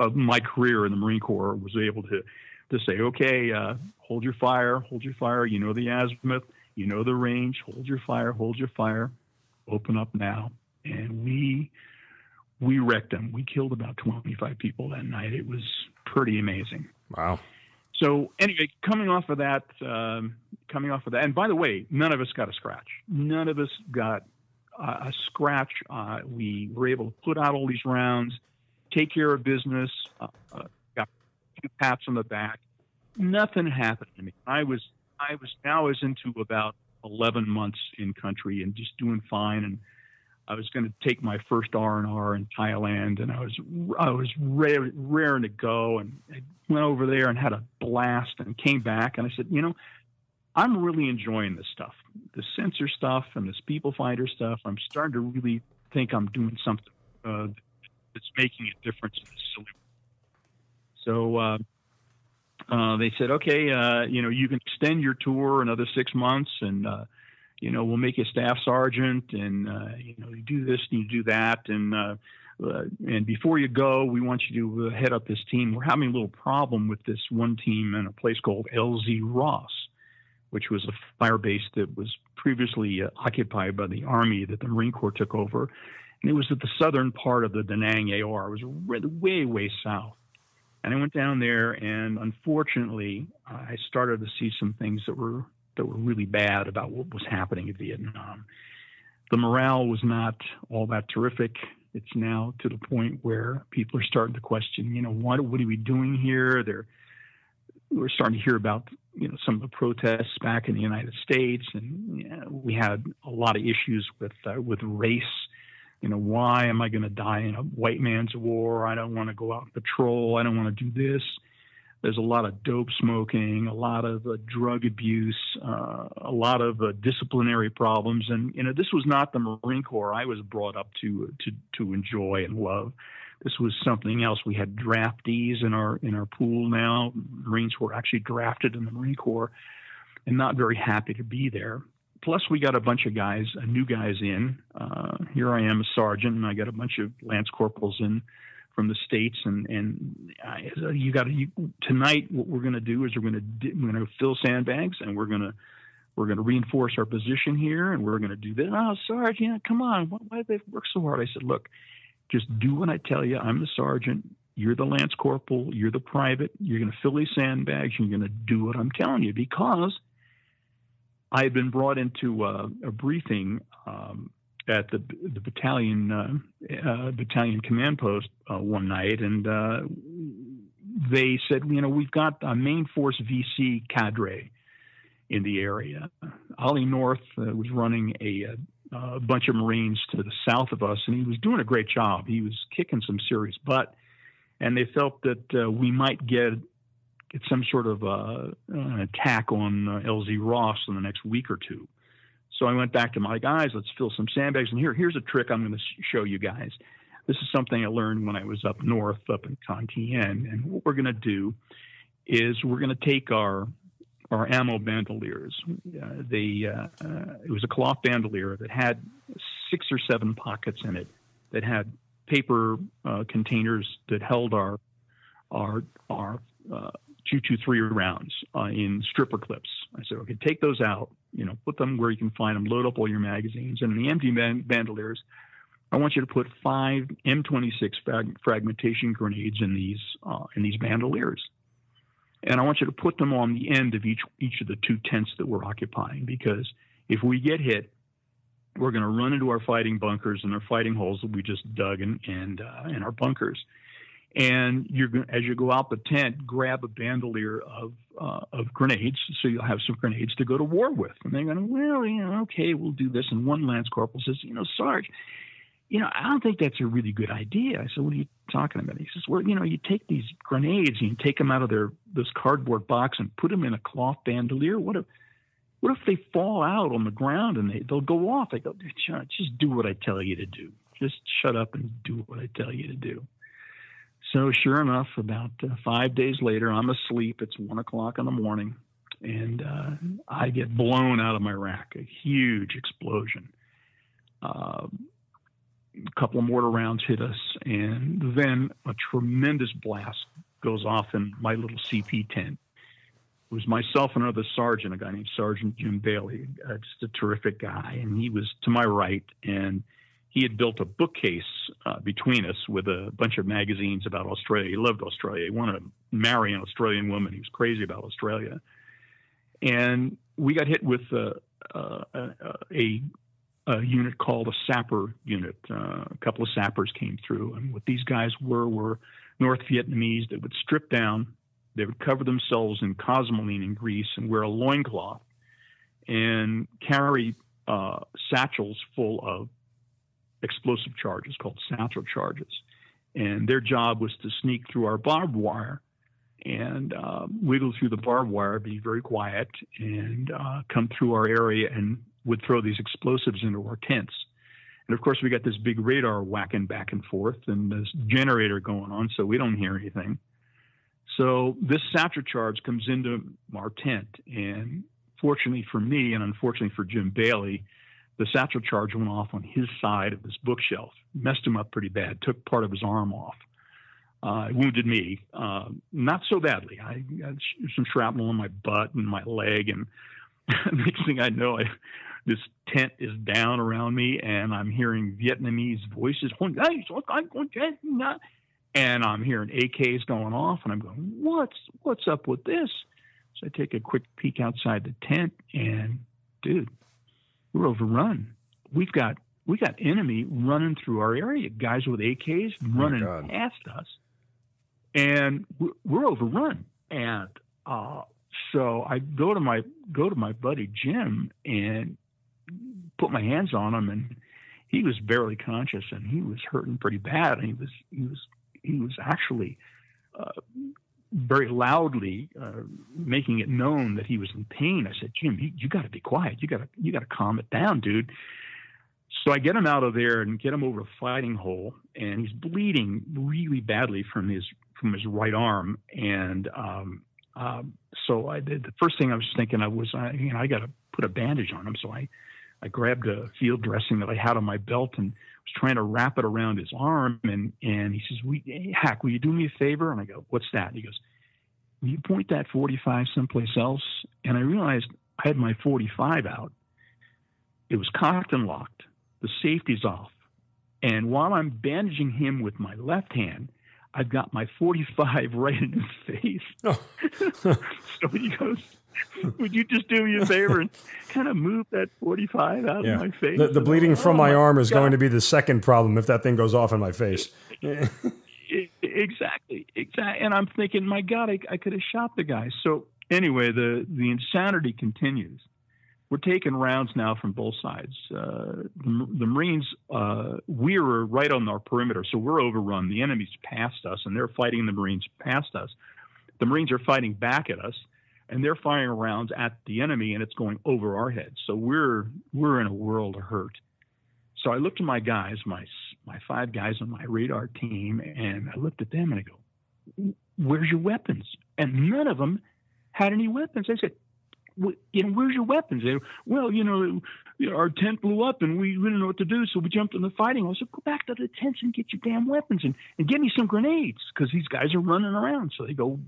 of my career in the Marine Corps. Was able to to say, okay, uh, hold your fire, hold your fire. You know the azimuth, you know the range. Hold your fire, hold your fire. Open up now, and we we wrecked them. We killed about 25 people that night. It was pretty amazing. Wow. So anyway, coming off of that, um, coming off of that, and by the way, none of us got a scratch. None of us got a scratch. Uh, we were able to put out all these rounds, take care of business, uh, uh, got a few pats on the back. Nothing happened to me. I was I was now was into about 11 months in country and just doing fine. And I was going to take my first R and R in Thailand, and I was I was raring, raring to go, and I went over there and had a blast, and came back, and I said, you know, I'm really enjoying this stuff, the sensor stuff and this people finder stuff. I'm starting to really think I'm doing something uh, that's making a difference in this silly. So uh, uh, they said, okay, uh, you know, you can extend your tour another six months, and uh, you know, we'll make you staff sergeant, and uh, you know, you do this and you do that, and and before you go, we want you to head up this team. We're having a little problem with this one team in a place called LZ Ross which was a fire base that was previously uh, occupied by the Army that the Marine Corps took over. And it was at the southern part of the Da Nang AR. It was way, way south. And I went down there, and unfortunately, I started to see some things that were that were really bad about what was happening in Vietnam. The morale was not all that terrific. It's now to the point where people are starting to question, you know, what what are we doing here? They're we're starting to hear about you know some of the protests back in the United States, and you know, we had a lot of issues with uh, with race. You know, why am I going to die in a white man's war? I don't want to go out and patrol. I don't want to do this. There's a lot of dope smoking, a lot of uh, drug abuse, uh, a lot of uh, disciplinary problems, and you know this was not the Marine Corps I was brought up to to to enjoy and love. This was something else. We had draftees in our in our pool now. Marines were actually drafted in the Marine Corps, and not very happy to be there. Plus, we got a bunch of guys, uh, new guys in. Uh, here I am, a sergeant, and I got a bunch of lance corporals in from the states, and and uh, you got to tonight. What we're going to do is we're going to we're going to fill sandbags, and we're going to we're going to reinforce our position here, and we're going to do this. Oh, sergeant, come on, why, why do they work so hard? I said, look, just do what I tell you. I'm the sergeant. You're the lance corporal. You're the private. You're going to fill these sandbags. You're going to do what I'm telling you because I had been brought into uh, a briefing um, at the the battalion uh, uh, battalion command post uh, one night, and uh, they said, you know, we've got a main force VC cadre in the area. Ollie North uh, was running a, a, bunch of Marines to the south of us, and he was doing a great job. He was kicking some serious butt, and they felt that uh, we might get get some sort of an attack on LZ Ross in the next week or two. So I went back to my guys, let's fill some sandbags. And here, here's a trick I'm going to show you guys. This is something I learned when I was up north, up in Con And what we're going to do is we're going to take our our ammo bandoliers. Uh, uh, it was a cloth bandolier that had six or seven pockets in it that had paper uh, containers that held our our our uh, 223 rounds uh, in stripper clips. I said, okay, take those out, you know, put them where you can find them, load up all your magazines. And in the empty band- bandoliers, I want you to put five M26 frag- fragmentation grenades in these uh, in these bandoliers, and I want you to put them on the end of each each of the two tents that we're occupying. Because if we get hit, we're going to run into our fighting bunkers and our fighting holes that we just dug in and uh, in our bunkers and you're as you go out the tent, grab a bandolier of uh, of grenades, so you'll have some grenades to go to war with. And they're going, well, you know, okay, we'll do this. And one lance corporal says, you know, Sarge, you know, I don't think that's a really good idea. I said, what are you talking about? He says, well, you know, you take these grenades and you take them out of their this cardboard box and put them in a cloth bandolier. What if what if they fall out on the ground and they they'll go off? I go, just do what I tell you to do. Just shut up and do what I tell you to do. So, sure enough, about uh, five days later, I'm asleep. It's one o'clock in the morning, and uh, I get blown out of my rack. A huge explosion. Uh, a couple of mortar rounds hit us, and then a tremendous blast goes off in my little CP tent. It was myself and another sergeant, a guy named Sergeant Jim Bailey, uh, just a terrific guy, and he was to my right, and he had built a bookcase uh, between us with a bunch of magazines about Australia. He loved Australia. He wanted to marry an Australian woman. He was crazy about Australia. And we got hit with uh, uh, a, a, unit called a sapper unit. Uh, a couple of sappers came through. And what these guys were were North Vietnamese that would strip down, they would cover themselves in cosmoline and grease and wear a loincloth and carry uh, satchels full of explosive charges called satchel charges. And their job was to sneak through our barbed wire and uh, wiggle through the barbed wire, be very quiet, and uh, come through our area and would throw these explosives into our tents. And of course, we got this big radar whacking back and forth and this generator going on, so we don't hear anything. So this satchel charge comes into our tent, and fortunately for me, and unfortunately for Jim Bailey, the satchel charge went off on his side of this bookshelf, messed him up pretty bad, took part of his arm off. Uh, wounded me, uh, not so badly. I had some shrapnel in my butt and my leg, and next thing I know, I, this tent is down around me, and I'm hearing Vietnamese voices, and I'm hearing AKs going off, and I'm going, "What's what's up with this?" So I take a quick peek outside the tent, and dude, we're overrun. We've got we got enemy running through our area, guys with AKs running oh past us, and we're overrun. And uh, so I go to my go to my buddy Jim and put my hands on him, and he was barely conscious and he was hurting pretty bad. And he was he was he was actually uh, very loudly uh, making it known that he was in pain. I said, Jim, you, you got to be quiet. You got to you got to calm it down, dude. So I get him out of there and get him over a fighting hole, and he's bleeding really badly from his from his right arm. And um, um, so I did. The first thing I was thinking of was, I, you know, I got to put a bandage on him. So I I grabbed a field dressing that I had on my belt and was trying to wrap it around his arm. And, and he says, we, hey, Hack, will you do me a favor? And I go, what's that? He goes, will you point that 45 someplace else? And I realized I had my 45 out. It was cocked and locked. The safety's off. And while I'm bandaging him with my left hand, I've got my 45 right in his face. Oh. so he goes, would you just do me a favor and kind of move that 45 out yeah. of my face? The, the bleeding from oh my, my arm is God. going to be the second problem if that thing goes off in my face. exactly, exactly. And I'm thinking, my God, I, I could have shot the guy. So anyway, the the insanity continues. We're taking rounds now from both sides. Uh, the, the, Marines, uh, we were right on our perimeter, so we're overrun. The enemy's past us, and they're fighting the Marines past us. The Marines are fighting back at us and they're firing rounds at the enemy and it's going over our heads. So we're we're in a world of hurt. So I looked at my guys, my my five guys on my radar team, and I looked at them and I go, "Where's your weapons?" And none of them had any weapons. I said, "You know, where's your weapons?" They, well, you know, our tent blew up and we, didn't know what to do, so we jumped in the fighting. I said, "Go back to the tents and get your damn weapons and, and get me some grenades because these guys are running around." So they go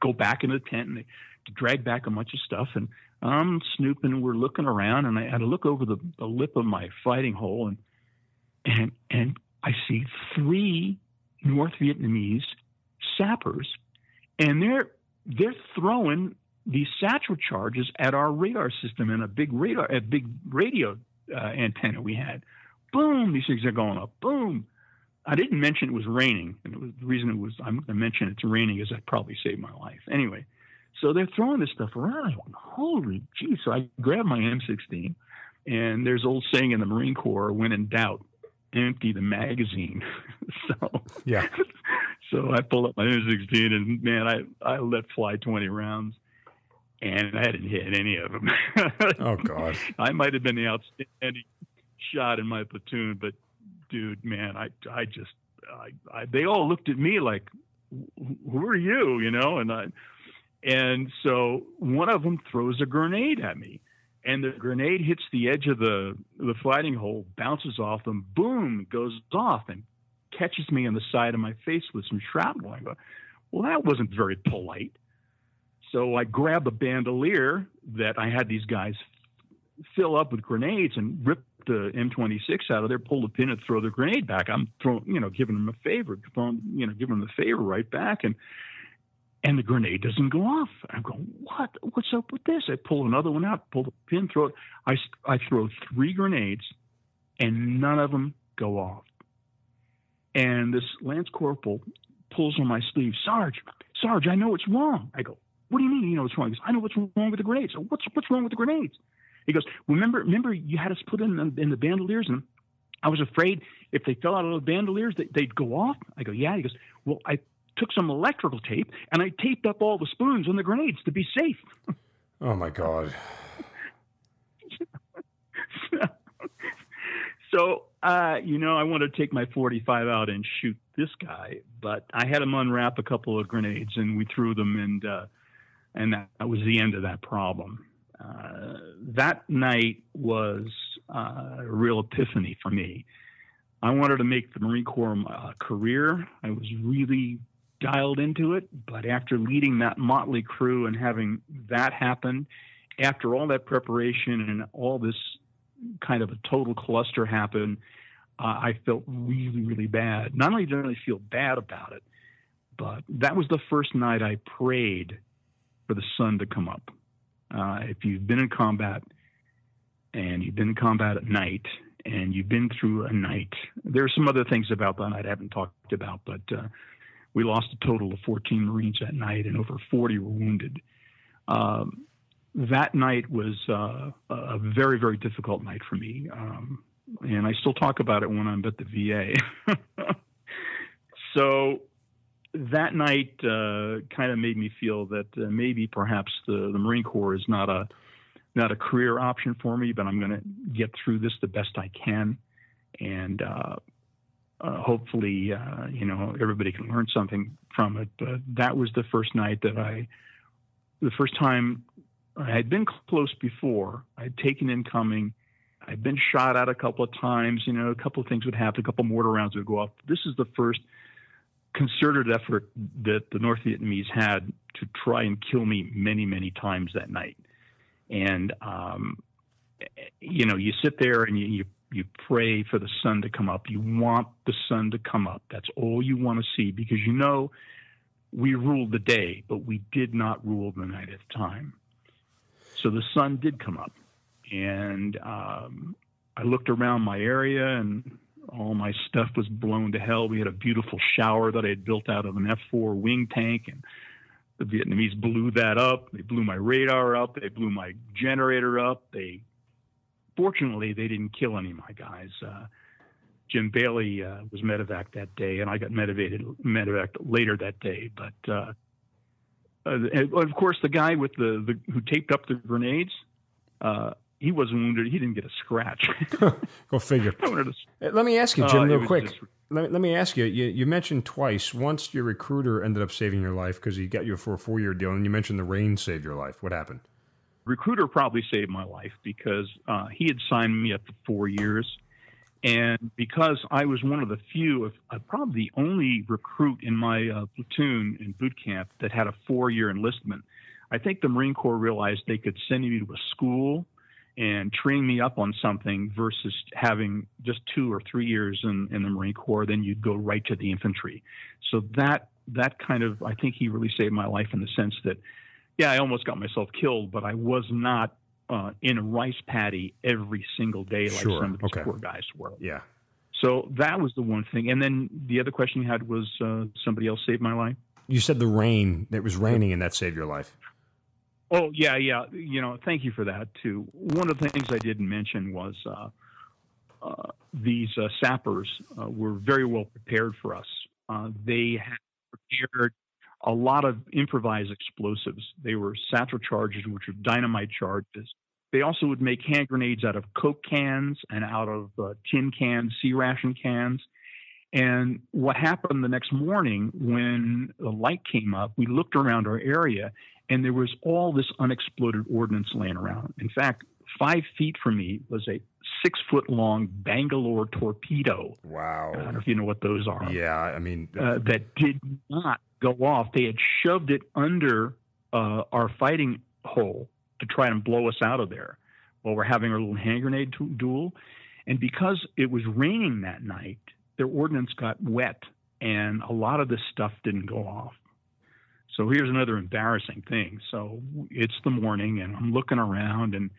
go back in the tent and they drag back a bunch of stuff, and I'm snooping. We're looking around, and I had to look over the, the lip of my fighting hole, and and and I see three North Vietnamese sappers, and they're they're throwing these satchel charges at our radar system and a big radar, a big radio uh, antenna we had. Boom! These things are going up. Boom! I didn't mention it was raining, and it was the reason it was. I'm going to mention it's raining is that probably saved my life. Anyway, so they're throwing this stuff around. I went, holy gee. So I grabbed my M16, and there's old saying in the Marine Corps, when in doubt, empty the magazine. so yeah. so I pulled up my M16, and man, I, I let fly 20 rounds. And I didn't hit any of them. oh God! I might have been the outstanding shot in my platoon, but dude, man, I I just I, I they all looked at me like, who are you? You know, and I and so one of them throws a grenade at me, and the grenade hits the edge of the the fighting hole, bounces off them, boom, goes off and catches me on the side of my face with some shrapnel. I go, well, that wasn't very polite. So I grab a bandolier that I had these guys fill up with grenades and rip the M26 out of there, pull the pin, and throw the grenade back. I'm throwing, you know, giving them a favor, throwing, you know, giving them a favor right back, and and the grenade doesn't go off. I'm going, what? What's up with this? I pull another one out, pull the pin, throw it. I, I throw three grenades, and none of them go off. And this lance corporal pulls on my sleeve, Sarge, Sarge, I know what's wrong. I go, what do you mean you know what's wrong? He goes, I know what's wrong with the grenades. So what's what's wrong with the grenades? He goes, remember, remember you had us put in the, in the bandoliers, and I was afraid if they fell out of the bandoliers, they, they'd go off. I go, yeah. He goes, well, I took some electrical tape and I taped up all the spoons and the grenades to be safe. Oh my God. so, uh, you know, I want to take my 45 out and shoot this guy, but I had him unwrap a couple of grenades and we threw them, and uh, and that, that, was the end of that problem. Uh, that night was uh, a real epiphany for me. I wanted to make the Marine Corps a career. I was really dialed into it. But after leading that motley crew and having that happen, after all that preparation and all this kind of a total cluster happen, uh, I felt really, really bad. Not only did I feel bad about it, but that was the first night I prayed for the sun to come up. Uh, if you've been in combat and you've been in combat at night and you've been through a night, there are some other things about that night I haven't talked about, but uh, we lost a total of 14 Marines that night, and over 40 were wounded. Um, that night was uh, a very, very difficult night for me. Um, and I still talk about it when I'm at the VA. so that night uh, kind of made me feel that uh, maybe perhaps the, the Marine Corps is not a not a career option for me, but I'm going to get through this the best I can, and uh, uh, hopefully, uh, you know, everybody can learn something from it. But that was the first night that I, the first time I had been close before. I'd taken incoming. I'd been shot at a couple of times. You know, a couple of things would happen. A couple mortar rounds would go off. This is the first concerted effort that the North Vietnamese had to try and kill me many, many times that night. And um, you know, you sit there and you, you you pray for the sun to come up. You want the sun to come up. That's all you want to see because you know we ruled the day, but we did not rule the night at the time. So the sun did come up, and um, I looked around my area, and all my stuff was blown to hell. We had a beautiful shower that I had built out of an F4 wing tank, and the Vietnamese blew that up. They blew my radar up. They blew my generator up. They fortunately, they didn't kill any of my guys. Uh, Jim Bailey uh, was medevac that day, and I got medevated medevac later that day. But uh, uh, of course, the guy with the, the who taped up the grenades, uh, he wasn't wounded. He didn't get a scratch. Go figure. let me ask you, Jim, uh, real quick. Just... Let, me, let me ask you, you. You mentioned twice. Once your recruiter ended up saving your life because he got you for a four year deal, and you mentioned the rain saved your life. What happened? recruiter probably saved my life because uh, he had signed me up for four years. And because I was one of the few, uh, probably the only recruit in my uh, platoon in boot camp that had a four year enlistment, I think the Marine Corps realized they could send me to a school and train me up on something versus having just two or three years in, in the Marine Corps, then you'd go right to the infantry. So that that kind of I think he really saved my life in the sense that yeah, I almost got myself killed, but I was not uh, in a rice paddy every single day like sure. some of these okay. poor guys were. Yeah. So that was the one thing. And then the other question you had was uh, somebody else saved my life. You said the rain. It was raining, and that saved your life. Oh yeah, yeah. You know, thank you for that too. One of the things I didn't mention was uh, uh, these uh, sappers uh, were very well prepared for us. Uh, they had prepared a lot of improvised explosives. They were satchel charges, which were dynamite charges. They also would make hand grenades out of Coke cans and out of uh, tin cans, C-ration cans. And what happened the next morning when the light came up, we looked around our area and there was all this unexploded ordnance laying around. In fact, five feet from me was a six foot long Bangalore torpedo. Wow. I don't know if you know what those are. Yeah, I mean, uh, that did not go off. They had shoved it under uh, our fighting hole to try and blow us out of there while we're having our little hand grenade duel. And because it was raining that night, their ordnance got wet and a lot of this stuff didn't go off. So here's another embarrassing thing. So it's the morning and I'm looking around and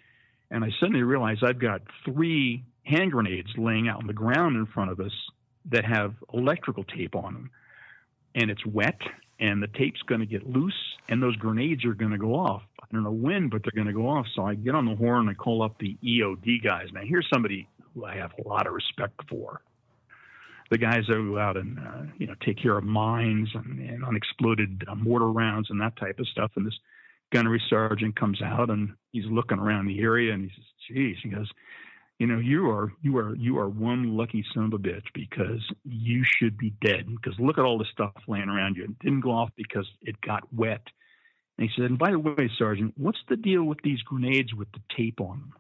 and I suddenly realize I've got three hand grenades laying out on the ground in front of us that have electrical tape on them and it's wet and the tape's going to get loose and those grenades are going to go off. I don't know when, but they're going to go off. So I get on the horn and I call up the EOD guys. Now here's somebody who I have a lot of respect for. The guys that go out and uh, you know take care of mines and, and unexploded uh, mortar rounds and that type of stuff. And this gunnery sergeant comes out and he's looking around the area and he says, "Geez," he goes, you know, you are you are you are one lucky son of a bitch because you should be dead. Because look at all the stuff laying around you. It didn't go off because it got wet. And he said, and by the way, Sergeant, what's the deal with these grenades with the tape on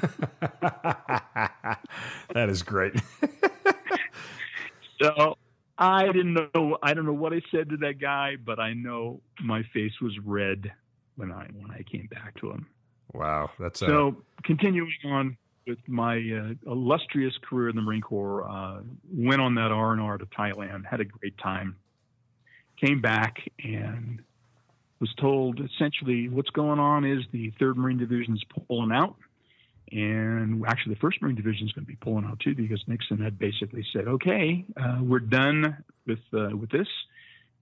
them? that is great. so I didn't know I don't know what I said to that guy, but I know my face was red when I when I came back to him. Wow, that's uh... so continuing on with my uh, illustrious career in the Marine Corps. Uh, went on that R and R to Thailand, had a great time. Came back and was told essentially what's going on is the Third Marine Division is pulling out, and actually the First Marine Division is going to be pulling out too because Nixon had basically said, "Okay, uh, we're done with uh, with this."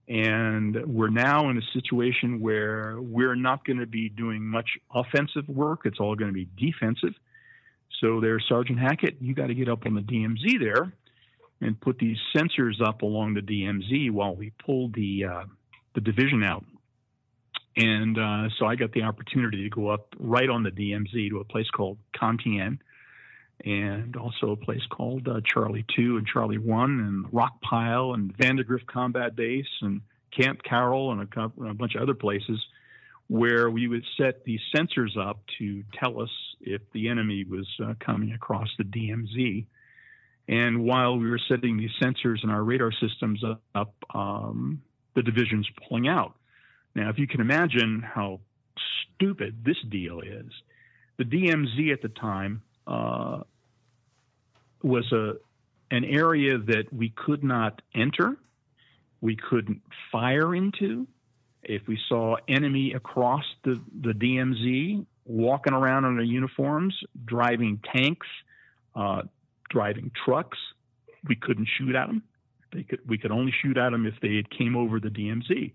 And we're now in a situation where we're not going to be doing much offensive work. It's all going to be defensive So there, Sergeant Hackett, you got to get up on the DMZ there and put these sensors up along the DMZ while we pull the uh, the division out. And uh, so I got the opportunity to go up right on the DMZ to a place called Con Thien and also a place called uh, Charlie 2 and Charlie 1 and Rock Pile and Vandegrift Combat Base and Camp Carroll and a, a, bunch of other places where we would set these sensors up to tell us if the enemy was uh, coming across the DMZ. And while we were setting these sensors and our radar systems up, um, the division's pulling out. Now, if you can imagine how stupid this deal is, the DMZ at the time uh, was a an area that we could not enter, we couldn't fire into. If we saw enemy across the, the DMZ walking around in their uniforms, driving tanks, uh, driving trucks, we couldn't shoot at them. Could, we could only shoot at them if they had came over the DMZ.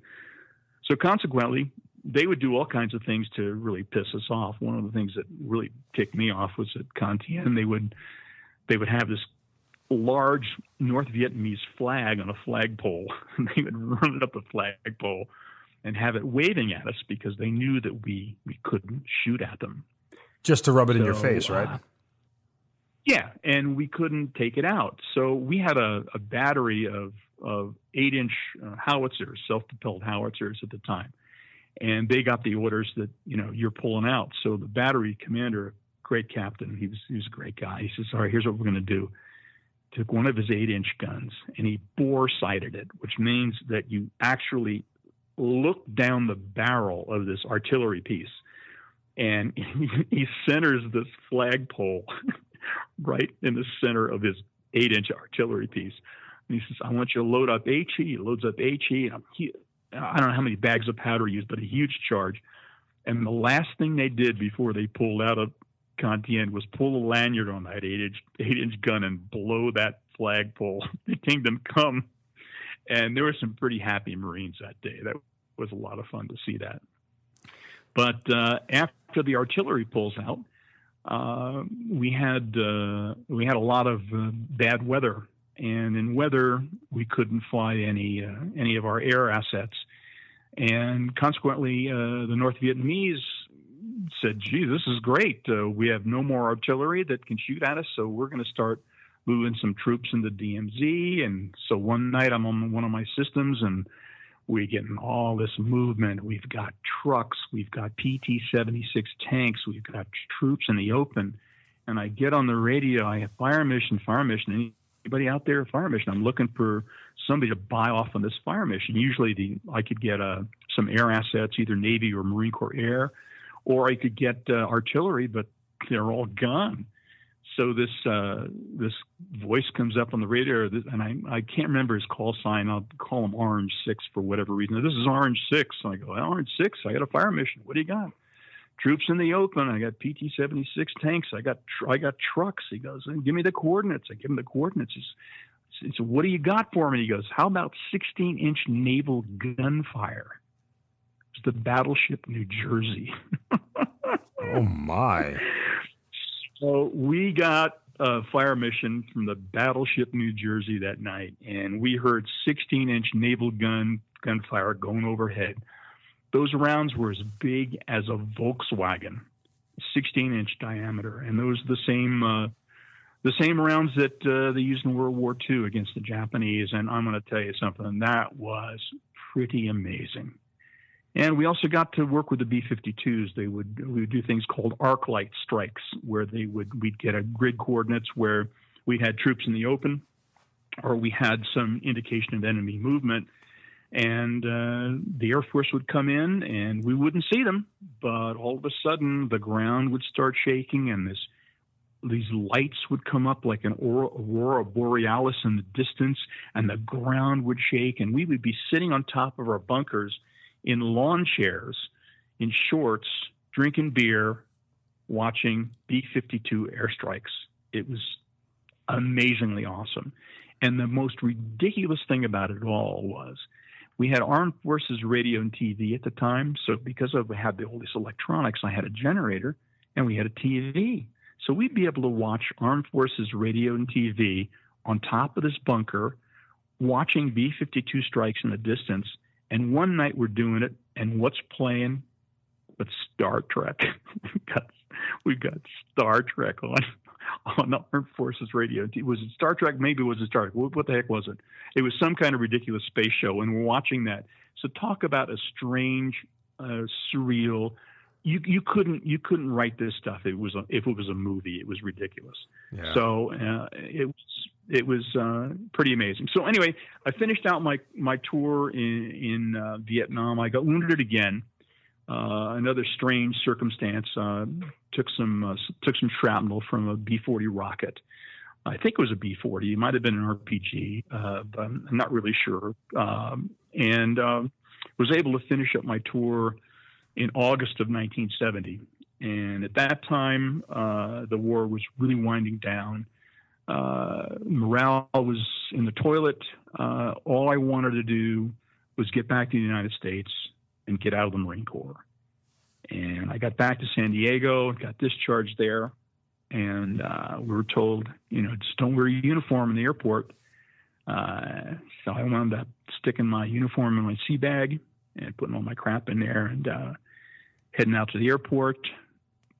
So consequently, they would do all kinds of things to really piss us off. One of the things that really ticked me off was at Con Thien, they would they would have this large North Vietnamese flag on a flagpole, and they would run it up the flagpole and have it waving at us because they knew that we we couldn't shoot at them. Just to rub it so, in your face, right? Uh, yeah, and we couldn't take it out. So we had a, a battery of, of eight inch uh, howitzers, self propelled howitzers at the time. And they got the orders that, you know, you're pulling out. So the battery commander, great captain, he was, he was a great guy. He says, All right, here's what we're going to do. Took one of his eight inch guns and he bore sighted it, which means that you actually look down the barrel of this artillery piece and he centers this flagpole right in the center of his eight inch artillery piece. And he says, I want you to load up HE. He loads up HE. And he, I don't know how many bags of powder he used, but a huge charge. And the last thing they did before they pulled out of Con Thien was pull a lanyard on that eight inch, eight inch gun and blow that flagpole. the kingdom come. And there were some pretty happy Marines that day. That was a lot of fun to see that. But uh, after the artillery pulls out, uh, we had uh, we had a lot of uh, bad weather, and in weather we couldn't fly any uh, any of our air assets, and consequently uh, the North Vietnamese said, "Gee, this is great. we have no more artillery that can shoot at us, so we're going to start." moving some troops into DMZ. And so one night I'm on one of my systems and we're getting all this movement. We've got trucks, we've got PT 76 tanks, we've got troops in the open. And I get on the radio, I have fire mission, fire mission. Anybody out there, fire mission? I'm looking for somebody to buy off on this fire mission. Usually, the, I could get uh, some air assets, either Navy or Marine Corps Air, or I could get uh, artillery, but they're all gone so this uh, this voice comes up on the radio, and I I can't remember his call sign. I'll call him Orange Six for whatever reason. This is Orange Six. And I go Orange Six. I got a fire mission. What do you got? Troops in the open. I got PT seventy six tanks. I got tr- I got trucks. He goes, give me the coordinates. I give him the coordinates. He's, he said, what do you got for me? He goes, how about sixteen inch naval gunfire? It's the battleship New Jersey. oh my. So we got a fire mission from the battleship New Jersey that night, and we heard 16 inch naval gun gunfire going overhead. Those rounds were as big as a Volkswagen, 16 inch diameter, and those the same. Uh, the same rounds that uh, they used in World War II against the Japanese, and I'm going to tell you something that was pretty amazing. And we also got to work with the B-52s. They would we would do things called arc light strikes, where they would we'd get a grid coordinates where we had troops in the open, or we had some indication of enemy movement, and uh, the Air Force would come in and we wouldn't see them, but all of a sudden the ground would start shaking and this these lights would come up like an aurora borealis in the distance, and the ground would shake, and we would be sitting on top of our bunkers in lawn chairs, in shorts, drinking beer, watching B 52 airstrikes. It was amazingly awesome. And the most ridiculous thing about it all was we had armed forces radio and TV at the time. So because of we had all this electronics, I had a generator and we had a TV. So we'd be able to watch Armed Forces radio and TV on top of this bunker, watching B 52 strikes in the distance. And one night we're doing it, and what's playing? But Star Trek. we've, got, we've got Star Trek on on the Armed Forces radio. It was it Star Trek? Maybe it was a Star Trek. What, what the heck was it? It was some kind of ridiculous space show, and we're watching that. So talk about a strange, uh, surreal. You you couldn't you couldn't write this stuff. It was a, if it was a movie. It was ridiculous. Yeah. So uh, it was it was uh, pretty amazing. So anyway, I finished out my my tour in in uh, Vietnam. I got wounded again. Uh, another strange circumstance. Uh, took some uh, took some shrapnel from a B-40 rocket. I think it was a B-40. It might have been an RPG, uh, but I'm not really sure. Um, and um, was able to finish up my tour in August of 1970. And at that time, uh, the war was really winding down. Uh, morale was in the toilet. Uh, all I wanted to do was get back to the United States and get out of the Marine Corps. And I got back to San Diego, got discharged there, and uh, we were told, you know, just don't wear your uniform in the airport. Uh, so I wound up sticking my uniform in my sea bag and putting all my crap in there and uh, heading out to the airport,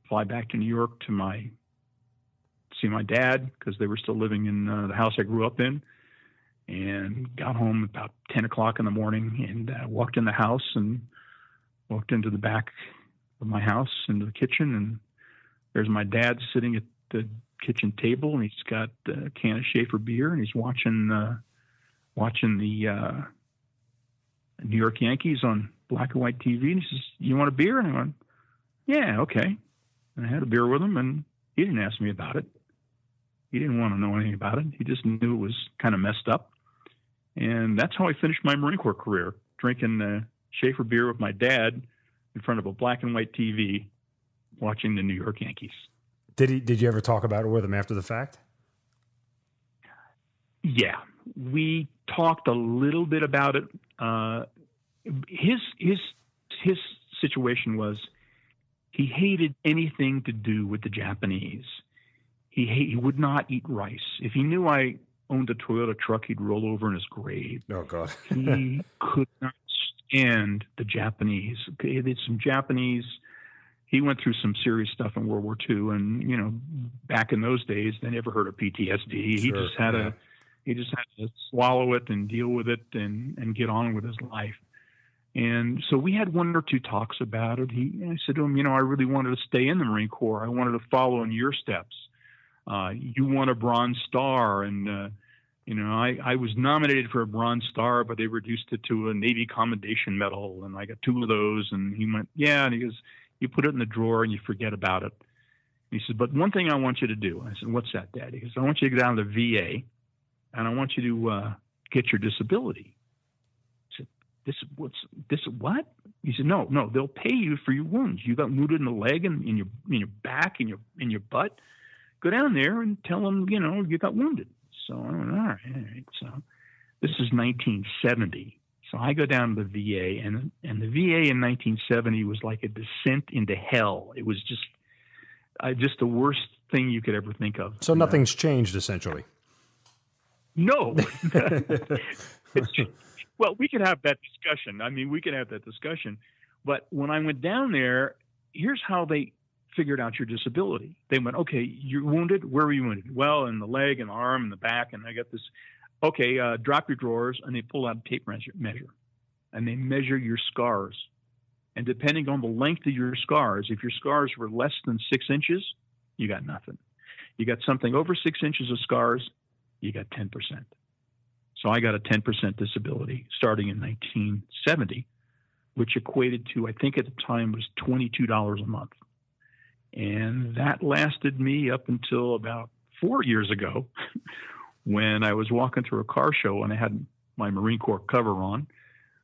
fly back to New York to my see my dad because they were still living in uh, the house I grew up in, and got home about ten o'clock in the morning and uh, walked in the house and walked into the back of my house into the kitchen and there's my dad sitting at the kitchen table and he's got a can of Schaefer beer and he's watching uh, watching the uh, New York Yankees on black and white TV. And he says, "You want a beer?" And I went, "Yeah, okay." And I had a beer with him, and he didn't ask me about it. He didn't want to know anything about it. He just knew it was kind of messed up. And that's how I finished my Marine Corps career, drinking uh, Schaefer beer with my dad in front of a black and white TV, watching the New York Yankees. Did he? Did you ever talk about it with him after the fact? Yeah, we talked a little bit about it. Uh, his his his situation was he hated anything to do with the Japanese. He hate, he would not eat rice. If he knew I owned a Toyota truck, he'd roll over in his grave. Oh God! he could not stand the Japanese. Okay, there's some Japanese. He went through some serious stuff in World War II, and you know, back in those days, they never heard of PTSD. Sure, he just had yeah. a he just had to swallow it and deal with it and and get on with his life. And so we had one or two talks about it. He, I said to him, you know, I really wanted to stay in the Marine Corps. I wanted to follow in your steps. Uh, you won a Bronze Star, and uh, you know, I, I was nominated for a Bronze Star, but they reduced it to a Navy Commendation Medal, and I got two of those. And he went, yeah, and he goes, you put it in the drawer and you forget about it. And he said, but one thing I want you to do. I said, what's that, Dad? He goes, I want you to go down to the VA, and I want you to uh, get your disability this what's this what? He said, no, no, they'll pay you for your wounds. You got wounded in the leg and in your in your back and your in your butt. Go down there and tell them, you know, you got wounded. So I went, all right, all right. So this is 1970. So I go down to the VA, and and the VA in 1970 was like a descent into hell. It was just, uh, just the worst thing you could ever think of. So nothing's changed essentially. No, well, we could have that discussion. I mean, we could have that discussion. But when I went down there, here's how they figured out your disability. They went, okay, you're wounded. Where were you wounded? Well, in the leg and the arm and the back. And I got this. Okay, uh, drop your drawers, and they pull out a tape measure, measure, and they measure your scars. And depending on the length of your scars, if your scars were less than six inches, you got nothing. You got something over six inches of scars, you got 10%. So I got a 10% disability starting in 1970, which equated to, I think at the time was $22 a month. And that lasted me up until about four years ago when I was walking through a car show and I had my Marine Corps cover on,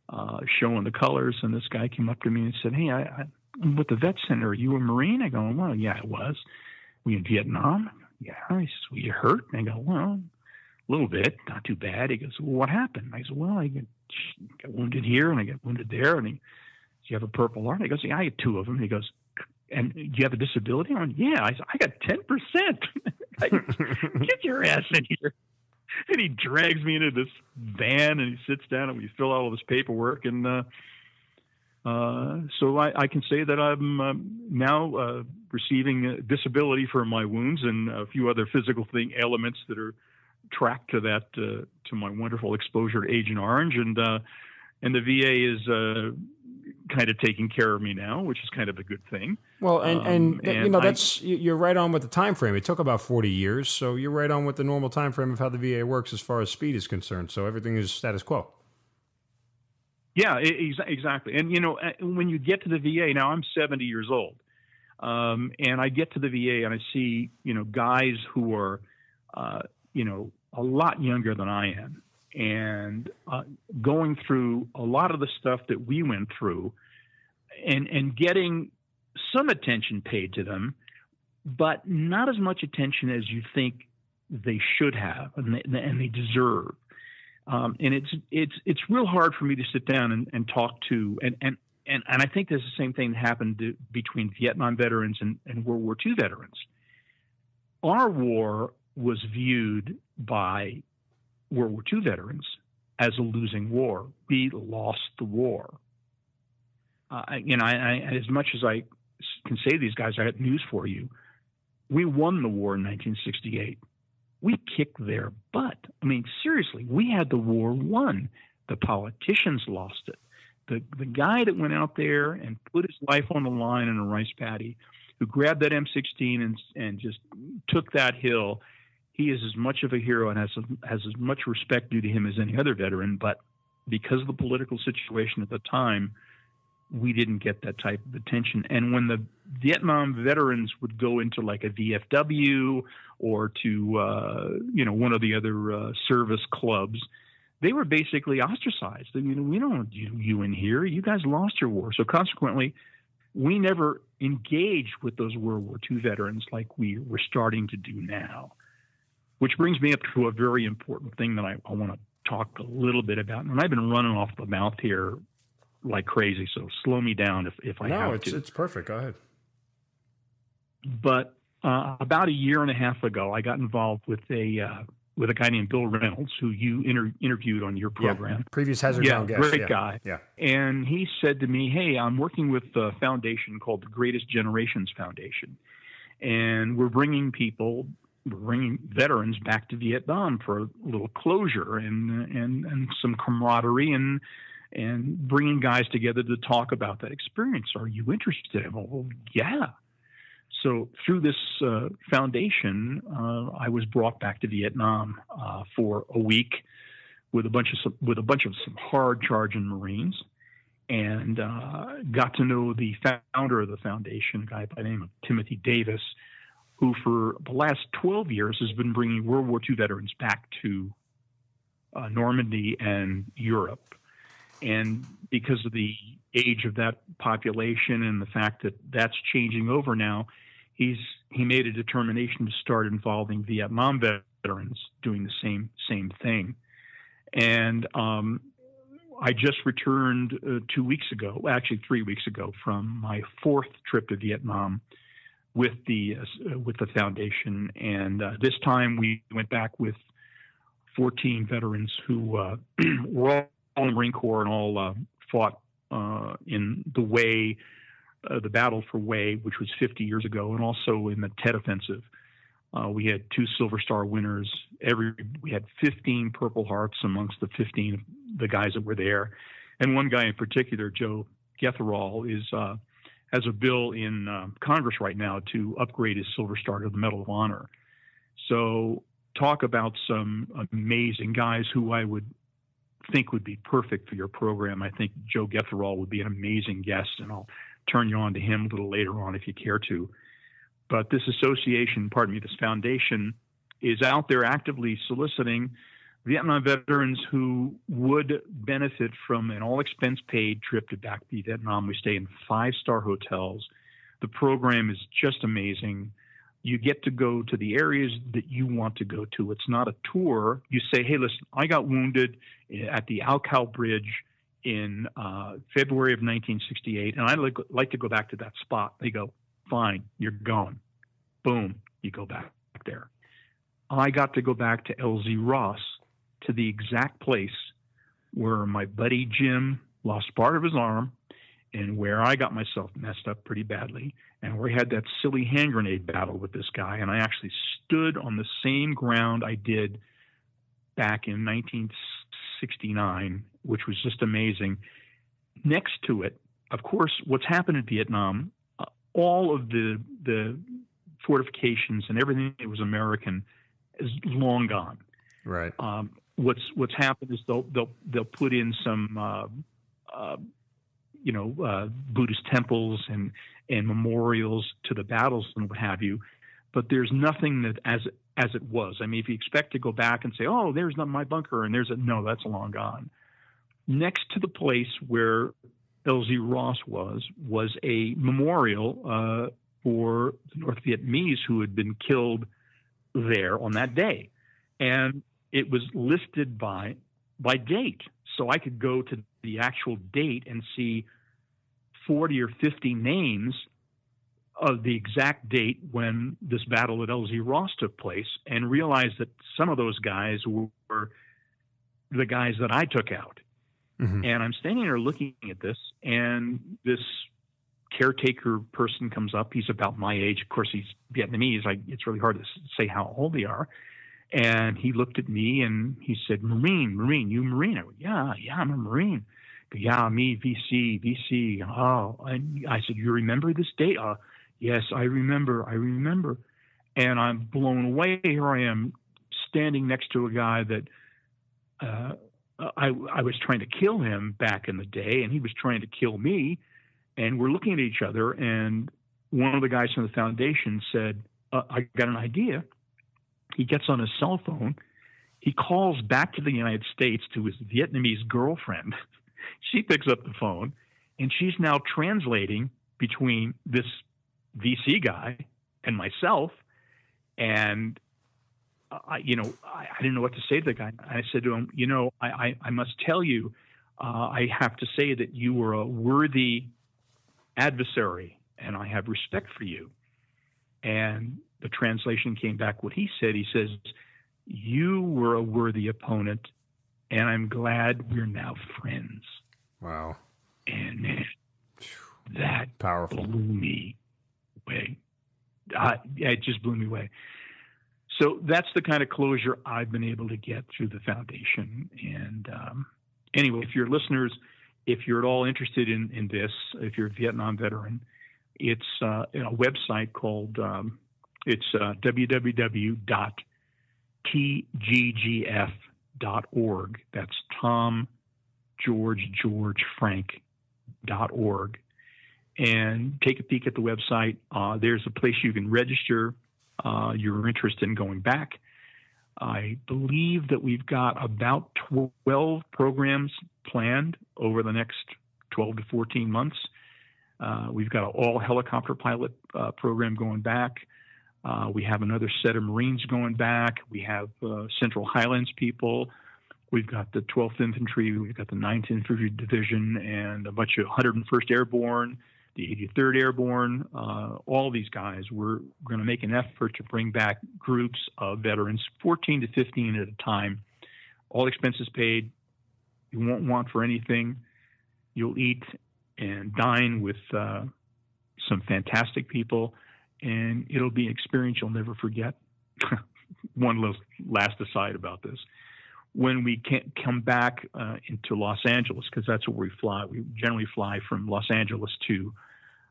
uh, showing the colors. And this guy came up to me and said, Hey, I, am with the vet center. Are you a Marine? I go, Well, yeah, I was. Were in Vietnam? Yeah. He says, Well, you hurt? And I go, Well, a little bit, not too bad. He goes, well, what happened? I said, well, I got, got wounded here and I got wounded there. And he, do you have a purple heart? He goes, yeah, I had two of them. He goes, and do you have a disability? I'm yeah, I, said, I got 10%. Get your ass in here. And he drags me into this van and he sits down and we fill out all this paperwork. And uh, uh, so I, I, can say that I'm um, now uh, receiving disability for my wounds and a few other physical thing elements that are tracked to that uh, to my wonderful exposure to Agent Orange. And uh, and the VA is uh, kind of taking care of me now, which is kind of a good thing. Well, and, um, and, and you know that's you're right on with the time frame. It took about 40 years, so you're right on with the normal time frame of how the VA works as far as speed is concerned. So everything is status quo. Yeah, exactly. And you know, uh, when you get to the VA now, I'm 70 years old, um, and I get to the VA and I see you know guys who are uh, you know a lot younger than I am, and uh, going through a lot of the stuff that we went through and and getting some attention paid to them but not as much attention as you think they should have and they, and they deserve um, and it's it's it's real hard for me to sit down and, and talk to and and and, and I think there's the same thing that happened to, between Vietnam veterans and, and World War II veterans. Our war was viewed by World War II veterans as a losing war. We lost the war. Uh, you know, I, I, as much as I can say these guys, I have news for you. We won the war in 1968. We kicked their butt. I mean, seriously, we had the war won. The politicians lost it. The the guy that went out there and put his life on the line in a rice paddy, who grabbed that M16 and and just took that hill he is as much of a hero and has has as much respect due to him as any other veteran. But because of the political situation at the time, we didn't get that type of attention. And when the Vietnam veterans would go into like a VFW or to uh, you know one of the other uh, service clubs, they were basically ostracized. I mean, we don't want you, you in here. You guys lost your war. So consequently, we never engaged with those World War II veterans like we were starting to do now. Which brings me up to a very important thing that I, I want to talk a little bit about. And I've been running off the mouth here like crazy, so slow me down if, if I no, have it's, to. it's perfect. Go ahead. But uh, about a year and a half ago, I got involved with a uh, with a guy named Bill Reynolds, who you inter- interviewed on your program. Yeah, previous Hazard yeah, Ground guest. Great yeah. guy. Yeah. And he said to me, Hey, I'm working with a foundation called the Greatest Generations Foundation. And we're bringing people bringing veterans back to Vietnam for a little closure and and and some camaraderie and and bringing guys together to talk about that experience. Are you interested? Well, yeah. So through this uh, foundation, uh, I was brought back to Vietnam uh, for a week with a bunch of with a bunch of some hard charging Marines, and uh, got to know the founder of the foundation, a guy by the name of Timothy Davis, who for the last 12 years has been bringing World War II veterans back to uh, Normandy and Europe. And because of the age of that population and the fact that that's changing over now, he's he made a determination to start involving Vietnam veterans doing the same same thing. And um, I just returned uh, two weeks ago, actually three weeks ago, from my fourth trip to Vietnam with the uh, with the foundation, and uh, this time we went back with 14 veterans who uh, were all in the Marine Corps and all uh, fought uh, in the Hue, uh, the battle for Hue, which was 50 years ago, and also in the Tet Offensive. we had two Silver Star winners. Every we had 15 Purple Hearts amongst the 15 the guys that were there, and one guy in particular, Joe Getherall, is has a bill in uh, Congress right now to upgrade his Silver Star to the Medal of Honor. So, talk about some amazing guys who I would think would be perfect for your program. I think Joe Getherall would be an amazing guest, and I'll turn you on to him a little later on if you care to. But this association, pardon me, this foundation is out there actively soliciting Vietnam veterans who would benefit from an all expense paid trip to back to Vietnam. We stay in five star hotels. The program is just amazing. You get to go to the areas that you want to go to. It's not a tour. You say, hey, listen, I got wounded at the Khao Bridge in uh, February of 1968, and I'd like, like to go back to that spot. They go, fine, you're going. Boom, you go back there. I got to go back to LZ Ross to the exact place where my buddy Jim lost part of his arm and where I got myself messed up pretty badly and where I had that silly hand grenade battle with this guy. And I actually stood on the same ground I did back in 1969, which was just amazing. Next to it, of course, what's happened in Vietnam, uh, all of the the fortifications and everything that was American is long gone. Right. Um, what's what's happened is they'll they'll they'll put in some uh, uh, you know uh, Buddhist temples and and memorials to the battles and what have you, but there's nothing that as as it was. I mean, if you expect to go back and say, "Oh, there's not my bunker," and there's a no, that's long gone. Next to the place where LZ Ross was was a memorial uh, for the North Vietnamese who had been killed there on that day, and it was listed by by date. So I could go to the actual date and see 40 or 50 names of the exact date when this battle at LZ Ross took place and realize that some of those guys were the guys that I took out. Mm-hmm. And I'm standing there looking at this, and this caretaker person comes up. He's about my age. Of course, he's Vietnamese. I, it's really hard to say how old they are. And he looked at me and he said, Marine, Marine, you Marine? I went, yeah, yeah, I'm a Marine. Yeah, me, VC, VC. Oh, and I said, you remember this date? Uh, yes, I remember, I remember. And I'm blown away. Here I am standing next to a guy that uh, I, I was trying to kill him back in the day, and he was trying to kill me. And we're looking at each other, and one of the guys from the foundation said, uh, I got an idea he gets on his cell phone. He calls back to the United States to his Vietnamese girlfriend. she picks up the phone, and she's now translating between this VC guy and myself. And I, you know, I, I, didn't know what to say to the guy. I said to him, you know, I, I, I must tell you, uh, I have to say that you were a worthy adversary, and I have respect for you. And the translation came back what he said. He says, You were a worthy opponent, and I'm glad we're now friends. Wow. And man, that powerful blew me away. Uh, it just blew me away. So that's the kind of closure I've been able to get through the foundation. And um, anyway, if your listeners, if you're at all interested in, in this, if you're a Vietnam veteran, it's uh, a website called um, it's uh, www.tggf.org. That's Tom George George Frank dot org, and take a peek at the website. Uh, there's a place you can register uh, your interest in going back. I believe that we've got about 12 programs planned over the next 12 to 14 months. Uh, we've got an all helicopter pilot uh, program going back. Uh, we have another set of Marines going back. We have uh, Central Highlands people. We've got the 12th Infantry. We've got the 9th Infantry Division and a bunch of 101st Airborne, the 83rd Airborne. Uh, all these guys. We're going to make an effort to bring back groups of veterans, 14 to 15 at a time. All expenses paid. You won't want for anything. You'll eat and dine with uh, some fantastic people and it'll be an experience you'll never forget. One little last aside about this. When we can come back uh, into Los Angeles, because that's where we fly, we generally fly from Los Angeles to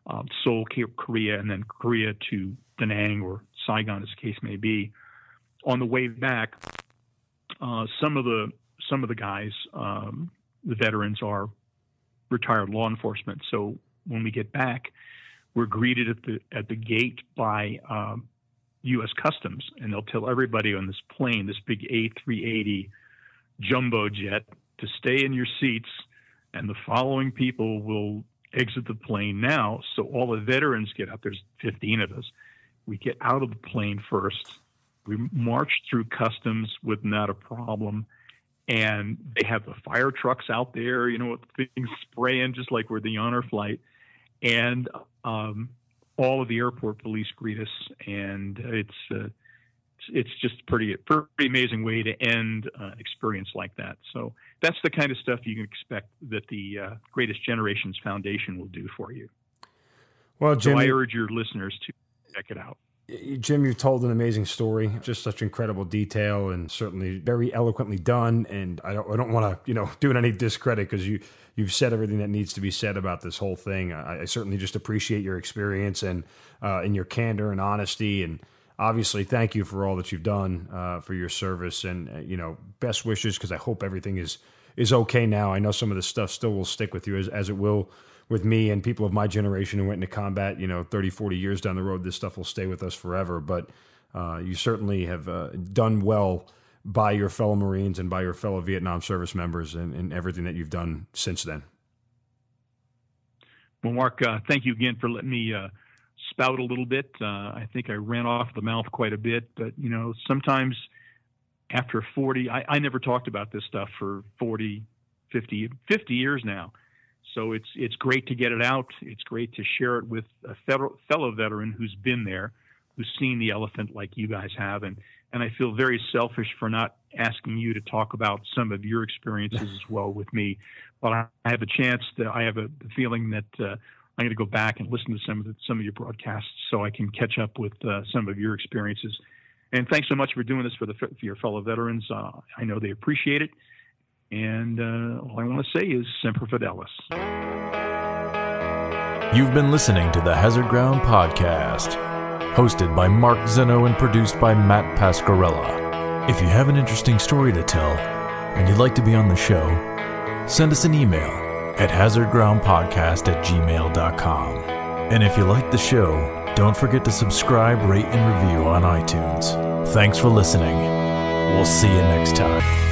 um, Seoul, Korea, and then Korea to Da Nang or Saigon, as the case may be. On the way back, uh, some of the some of the guys, um, the veterans, are retired law enforcement. So when we get back, we're greeted at the at the gate by um, U.S. Customs, and they'll tell everybody on this plane, this big A380 jumbo jet, to stay in your seats, and the following people will exit the plane now. So all the veterans get out. There's 15 of us. We get out of the plane first. We march through customs with not a problem. And they have the fire trucks out there, you know, with things spraying just like we're the honor flight. And um, all of the airport police greet us, and it's uh, it's just pretty pretty amazing way to end uh, an experience like that. So that's the kind of stuff you can expect that the uh, Greatest Generations Foundation will do for you. Well, Jim, so I urge your listeners to check it out. Jim, you've told an amazing story, just such incredible detail, and certainly very eloquently done. And I don't, I don't want to, you know, do it any discredit because you, you've said everything that needs to be said about this whole thing. I, I certainly just appreciate your experience and, uh, and your candor and honesty, and obviously, thank you for all that you've done uh, for your service, and uh, you know, best wishes because I hope everything is is okay now. I know some of this stuff still will stick with you as, as it will with me and people of my generation who went into combat, you know, 30, 40 years down the road, this stuff will stay with us forever. But uh, you certainly have uh, done well by your fellow Marines and by your fellow Vietnam service members and, and everything that you've done since then. Well, Mark, uh, thank you again for letting me uh, spout a little bit. Uh, I think I ran off the mouth quite a bit, but, you know, sometimes after 40, I, I never talked about this stuff for 40, 50, 50 years now. So it's it's great to get it out. It's great to share it with a federal, fellow veteran who's been there, who's seen the elephant like you guys have, and and I feel very selfish for not asking you to talk about some of your experiences as well with me. But I have a chance to. I have a feeling that uh, I'm going to go back and listen to some of the, some of your broadcasts so I can catch up with uh, some of your experiences. And thanks so much for doing this for the for your fellow veterans. Uh, I know they appreciate it. And uh, all I want to say is Semper Fidelis. You've been listening to the Hazard Ground Podcast, hosted by Mark Zeno and produced by Matt Pasquarella. If you have an interesting story to tell and you'd like to be on the show, send us an email at hazardgroundpodcast at gmail.com. And if you like the show, don't forget to subscribe, rate, and review on iTunes. Thanks for listening. We'll see you next time.